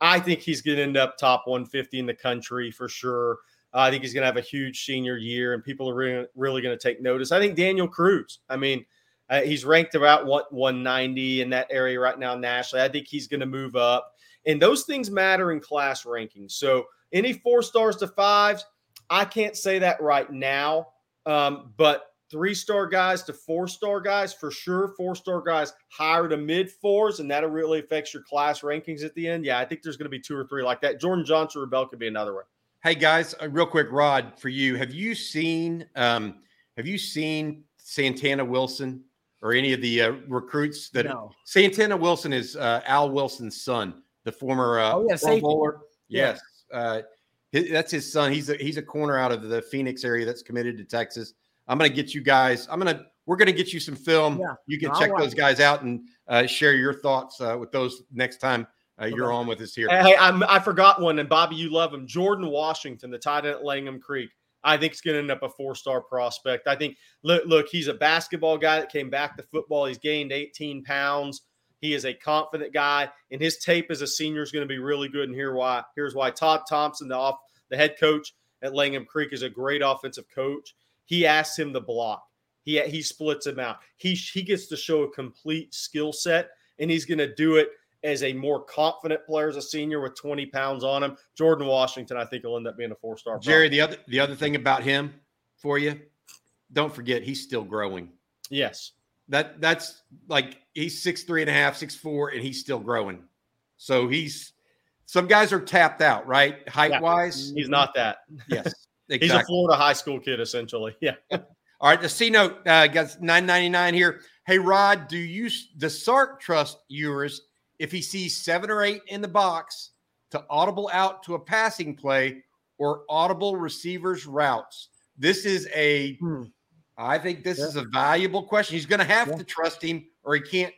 I think he's going to end up top 150 in the country for sure. Uh, I think he's going to have a huge senior year, and people are really, really going to take notice. I think Daniel Cruz. I mean, uh, he's ranked about what 190 in that area right now nationally. I think he's going to move up, and those things matter in class rankings. So any four stars to fives, I can't say that right now, um, but three star guys to four star guys for sure. Four star guys higher to mid fours, and that'll really affect your class rankings at the end. Yeah, I think there's going to be two or three like that. Jordan Johnson Rubel could be another one. Hey guys, uh, real quick, Rod, for you, have you seen um, have you seen Santana Wilson or any of the uh, recruits that no. Santana Wilson is uh, Al Wilson's son, the former uh, oh, yeah, Pro Bowler. Yes, uh, his, that's his son. He's a he's a corner out of the Phoenix area that's committed to Texas. I'm gonna get you guys. I'm gonna we're gonna get you some film. Yeah. You can check those guys out and uh, share your thoughts uh, with those next time uh, you're on with us here. Hey, I'm, I forgot one, and Bobby, you love him. Jordan Washington, the tight end at Langham Creek. I think it's going to end up a four star prospect. I think, look, look, he's a basketball guy that came back to football. He's gained 18 pounds. He is a confident guy, and his tape as a senior is going to be really good. And here why here's why Todd Thompson, the off the head coach at Langham Creek, is a great offensive coach. He asks him to block. He he splits him out. He he gets to show a complete skill set, and he's going to do it as a more confident player as a senior with 20 pounds on him. Jordan Washington, I think, will end up being a four star. Jerry, the other the other thing about him for you, don't forget he's still growing. Yes. That that's like he's six three and a half, six four, and he's still growing. So he's some guys are tapped out, right? Height yeah. wise. He's not that. Yes. Exactly. [laughs] he's a Florida high school kid, essentially. [laughs] Yeah. All right. The C note uh, got 999 here. Hey, Rod, do you does Sark trust Ewers if he sees seven or eight in the box to audible out to a passing play or audible receivers routes? This is a, hmm. I think this yeah. is a valuable question. He's going to have yeah. to trust him or he can't,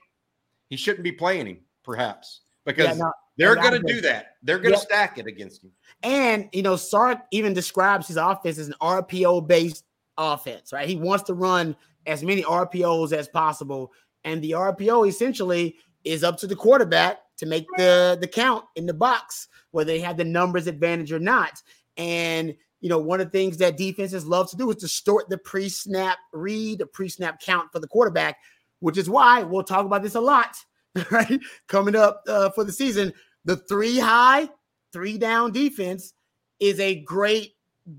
he shouldn't be playing him, perhaps, because yeah, no, they're going to do that. They're going to stack it against him. And, you know, Sark even describes his offense as an RPO based offense, right? He wants to run as many RPOs as possible. And the RPO essentially is up to the quarterback to make the the count in the box, whether they have the numbers advantage or not. And you know, one of the things that defenses love to do is distort the pre-snap read, the pre-snap count for the quarterback, which is why we'll talk about this a lot, [laughs] right? Coming up uh, for the season, the three high, three down defense is a great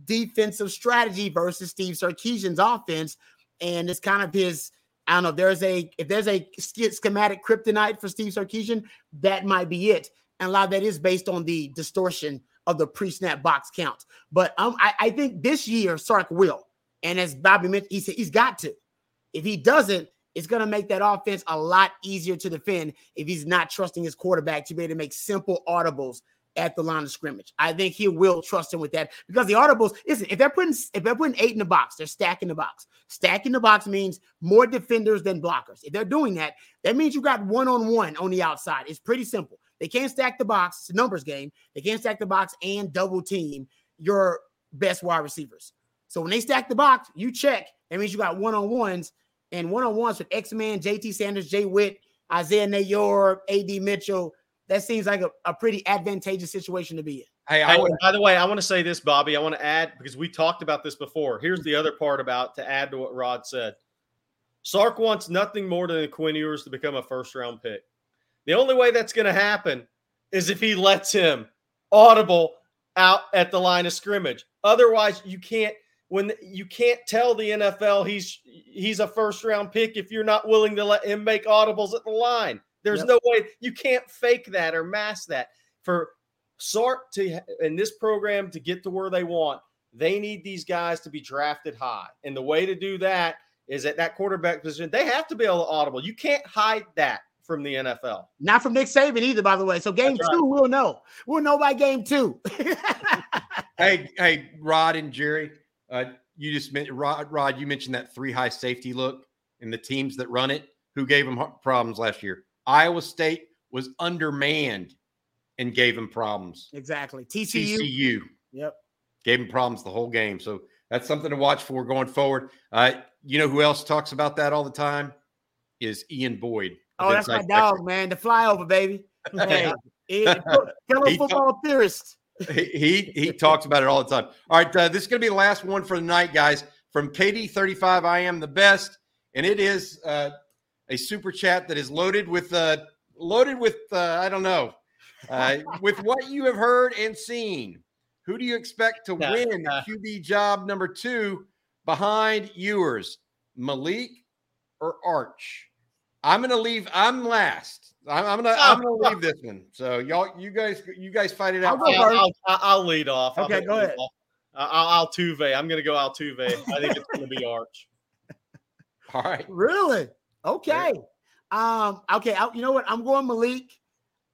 defensive strategy versus Steve Sarkisian's offense, and it's kind of his I don't know. If there's a if there's a schematic kryptonite for Steve Sarkisian, that might be it. And a lot of that is based on the distortion of the pre-snap box count. But um, I, I think this year Sark will. And as Bobby mentioned, he said he's got to. If he doesn't, it's going to make that offense a lot easier to defend if he's not trusting his quarterback to be able to make simple audibles at the line of scrimmage. I think he will trust him with that because the audibles, listen, if they're putting if they're putting eight in the box, they're stacking the box. Stacking the box means more defenders than blockers. If they're doing that, that means you got one-on-one on the outside. It's pretty simple. They can't stack the box, it's a numbers game. They can't stack the box and double team your best wide receivers. So when they stack the box, you check. That means you got one-on-ones and one-on-ones with X-Man, JT Sanders, Jay Witt, Isaiah Neyor, AD Mitchell that seems like a, a pretty advantageous situation to be in. Hey, I, by the way, I want to say this, Bobby. I want to add because we talked about this before. Here's the other part about to add to what Rod said. Sark wants nothing more than Quinn Ewers to become a first round pick. The only way that's going to happen is if he lets him audible out at the line of scrimmage. Otherwise, you can't when you can't tell the NFL he's he's a first round pick if you're not willing to let him make audibles at the line. There's yep. no way you can't fake that or mask that. For Sark to in this program to get to where they want, they need these guys to be drafted high. And the way to do that is at that quarterback position, they have to be able to audible. You can't hide that from the NFL. Not from Nick Saban either, by the way. So game That's two, right. we'll know. We'll know by game two. [laughs] hey, hey, Rod and Jerry, uh, you just mentioned Rod. Rod, you mentioned that three high safety look and the teams that run it. Who gave them problems last year? Iowa State was undermanned and gave him problems. Exactly. TCU. TCU. Yep. Gave him problems the whole game. So that's something to watch for going forward. Uh, you know who else talks about that all the time? Is Ian Boyd. Oh, that's my dog, man. The flyover, baby. [laughs] Hey, [laughs] fellow football theorist. He, he he talks about it all the time. All right, uh, this is going to be the last one for the night, guys. From KD35, I am the best, and it is uh, a super chat that is loaded with uh loaded with uh, I don't know uh, [laughs] with what you have heard and seen. Who do you expect to win QB job number two behind Ewers, Malik or Arch? I'm gonna leave. I'm last. I'm, I'm gonna. I'm gonna leave this one. So y'all, you guys, you guys fight it out. I'll, I'll, I'll, I'll lead off. Okay, go ahead. I'll, Altuve. I'm gonna go Altuve. I think it's gonna be Arch. [laughs] All right. Really? Okay. Um, okay, I, you know what? I'm going Malik.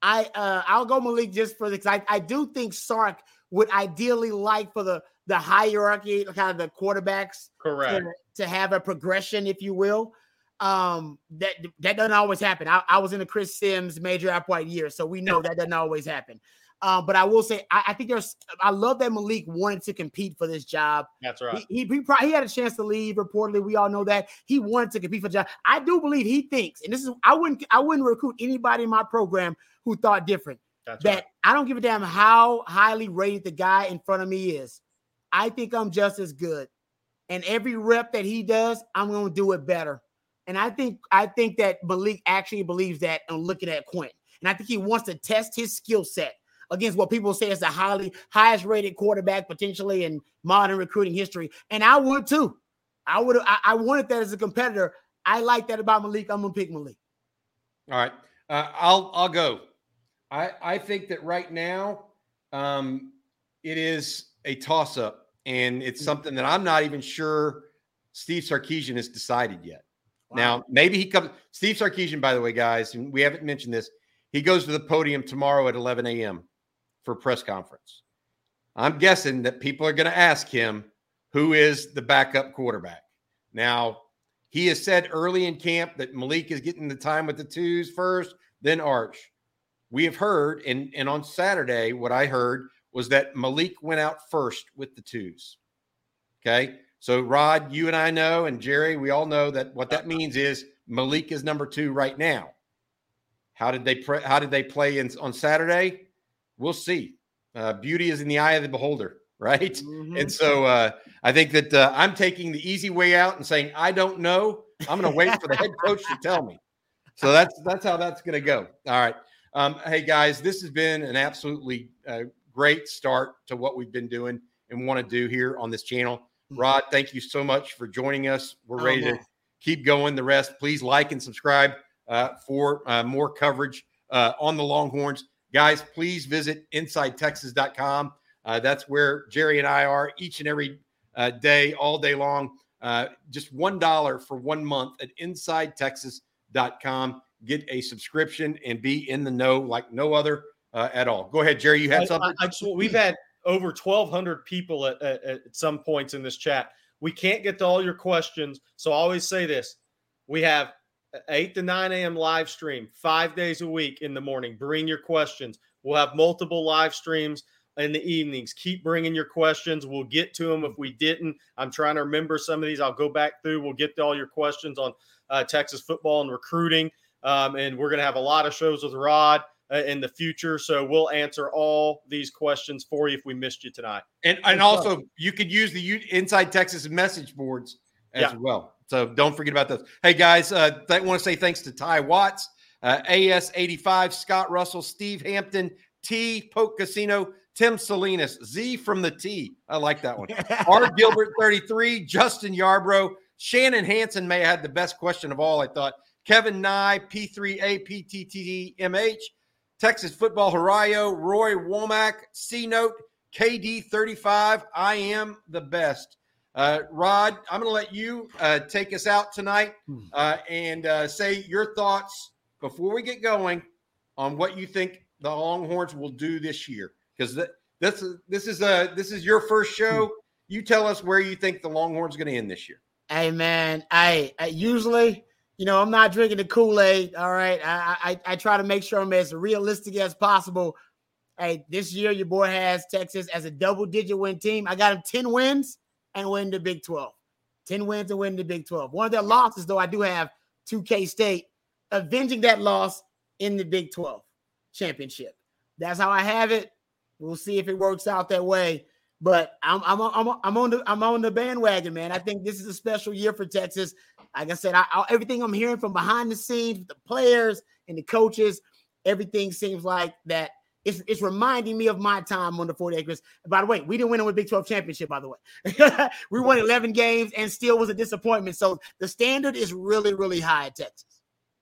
I uh I'll go Malik just for the I, I do think Sark would ideally like for the the hierarchy, kind of the quarterbacks correct to, to have a progression, if you will. Um, that that doesn't always happen. I, I was in a Chris Simms major app white year, so we know that doesn't always happen. Uh, but I will say, I, I, think there's, I love that Malik wanted to compete for this job. That's right. He, he, he, he had a chance to leave. Reportedly, we all know that he wanted to compete for the job. I do believe he thinks, and this is, I wouldn't, I wouldn't recruit anybody in my program who thought different. That's that right. I don't give a damn how highly rated the guy in front of me is. I think I'm just as good. And every rep that he does, I'm going to do it better. And I think I think that Malik actually believes that on looking at Quinn. And I think he wants to test his skill set against what people say is the highly highest rated quarterback potentially in modern recruiting history. And I would too. I would I, I wanted that as a competitor. I like that about Malik. I'm gonna pick Malik. All right. Uh, I'll I'll go. I I think that right now um, it is a toss up, and it's mm. something that I'm not even sure Steve Sarkisian has decided yet. Wow. Now, maybe he comes. Steve Sarkisian, by the way, guys, and we haven't mentioned this. He goes to the podium tomorrow at 11 a.m. for press conference. I'm guessing that people are going to ask him who is the backup quarterback. Now, he has said early in camp that Malik is getting the time with the twos first, then Arch. We have heard, and, and on Saturday, what I heard was that Malik went out first with the twos. Okay. So, Rod, you and I know, and Jerry, we all know that what that means is Malik is number two right now. How did they pre- how did they play in, on Saturday? We'll see. Uh, beauty is in the eye of the beholder, [laughs] right? Mm-hmm. And so uh, I think that uh, I'm taking the easy way out and saying I don't know. I'm going to wait for the head coach to tell me. So that's that's how that's going to go. All right. Um, hey guys, this has been an absolutely uh, great start to what we've been doing and want to do here on this channel. Mm-hmm. Rod, thank you so much for joining us. We're ready to keep going. The rest, please like and subscribe uh, for uh, more coverage uh, on the Longhorns. Guys, please visit InsideTexas.com. Uh, that's where Jerry and I are each and every uh, day, all day long. Uh, just $1 for one month at InsideTexas.com. Get a subscription and be in the know like no other at all. Go ahead, Jerry. You had something? I, I just, we've had over 1,200 people at, at, at some points in this chat. We can't get to all your questions. So I always say this we have 8 to 9 a.m. live stream five days a week in the morning. Bring your questions. We'll have multiple live streams in the evenings. Keep bringing your questions. We'll get to them. If we didn't, I'm trying to remember some of these. I'll go back through. We'll get to all your questions on uh, Texas football and recruiting. Um, and we're going to have a lot of shows with Rod uh, in the future. So we'll answer all these questions for you if we missed you tonight. And and also you could use the Inside Texas message boards as yeah. well. So don't forget about those. Hey guys, uh, I want to say thanks to Ty Watts, uh, AS85, Scott Russell, Steve Hampton, T Poke Casino, Tim Salinas, Z from the T. I like that one. [laughs] R Gilbert 33, Justin Yarbrough, Shannon Hanson may have had the best question of all. I thought Kevin Nye, P3APTTMH, Texas Football Harayo, Roy Womack, C Note, KD35. I am the best. Uh, Rod, I'm going to let you uh, take us out tonight hmm. uh, and uh, say your thoughts before we get going on what you think the Longhorns will do this year. Because th- this is this is a this is your first show. Hmm. You tell us where you think the Longhorns going to end this year. Hey man, I, I usually you know, I'm not drinking the Kool Aid. All right, I, I I try to make sure I'm as realistic as possible. Hey, this year your boy has Texas as a double digit win team. I got him 10 wins and win the Big 12. 10 wins and win the Big 12. One of their losses, though, I do have to K State, avenging that loss in the Big 12 championship. That's how I have it. We'll see if it works out that way. But I'm I'm I'm, I'm on the I'm on the bandwagon, man. I think this is a special year for Texas. Like I said, I, I, everything I'm hearing from behind the scenes, the players and the coaches, everything seems like that it's, it's reminding me of my time on the 40 acres. By the way, we didn't win with Big 12 championship, by the way. [laughs] we won 11 games and still was a disappointment. So the standard is really, really high at Texas.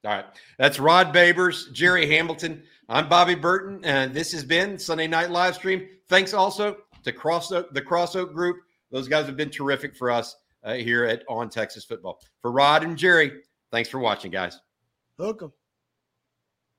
All right. That's Rod Babers, Jerry Hamilton. I'm Bobby Burton, and this has been Sunday Night Live Stream. Thanks also to Cross Oak, the Cross Oak Group. Those guys have been terrific for us uh, here at On Texas Football. For Rod and Jerry, thanks for watching, guys. Welcome.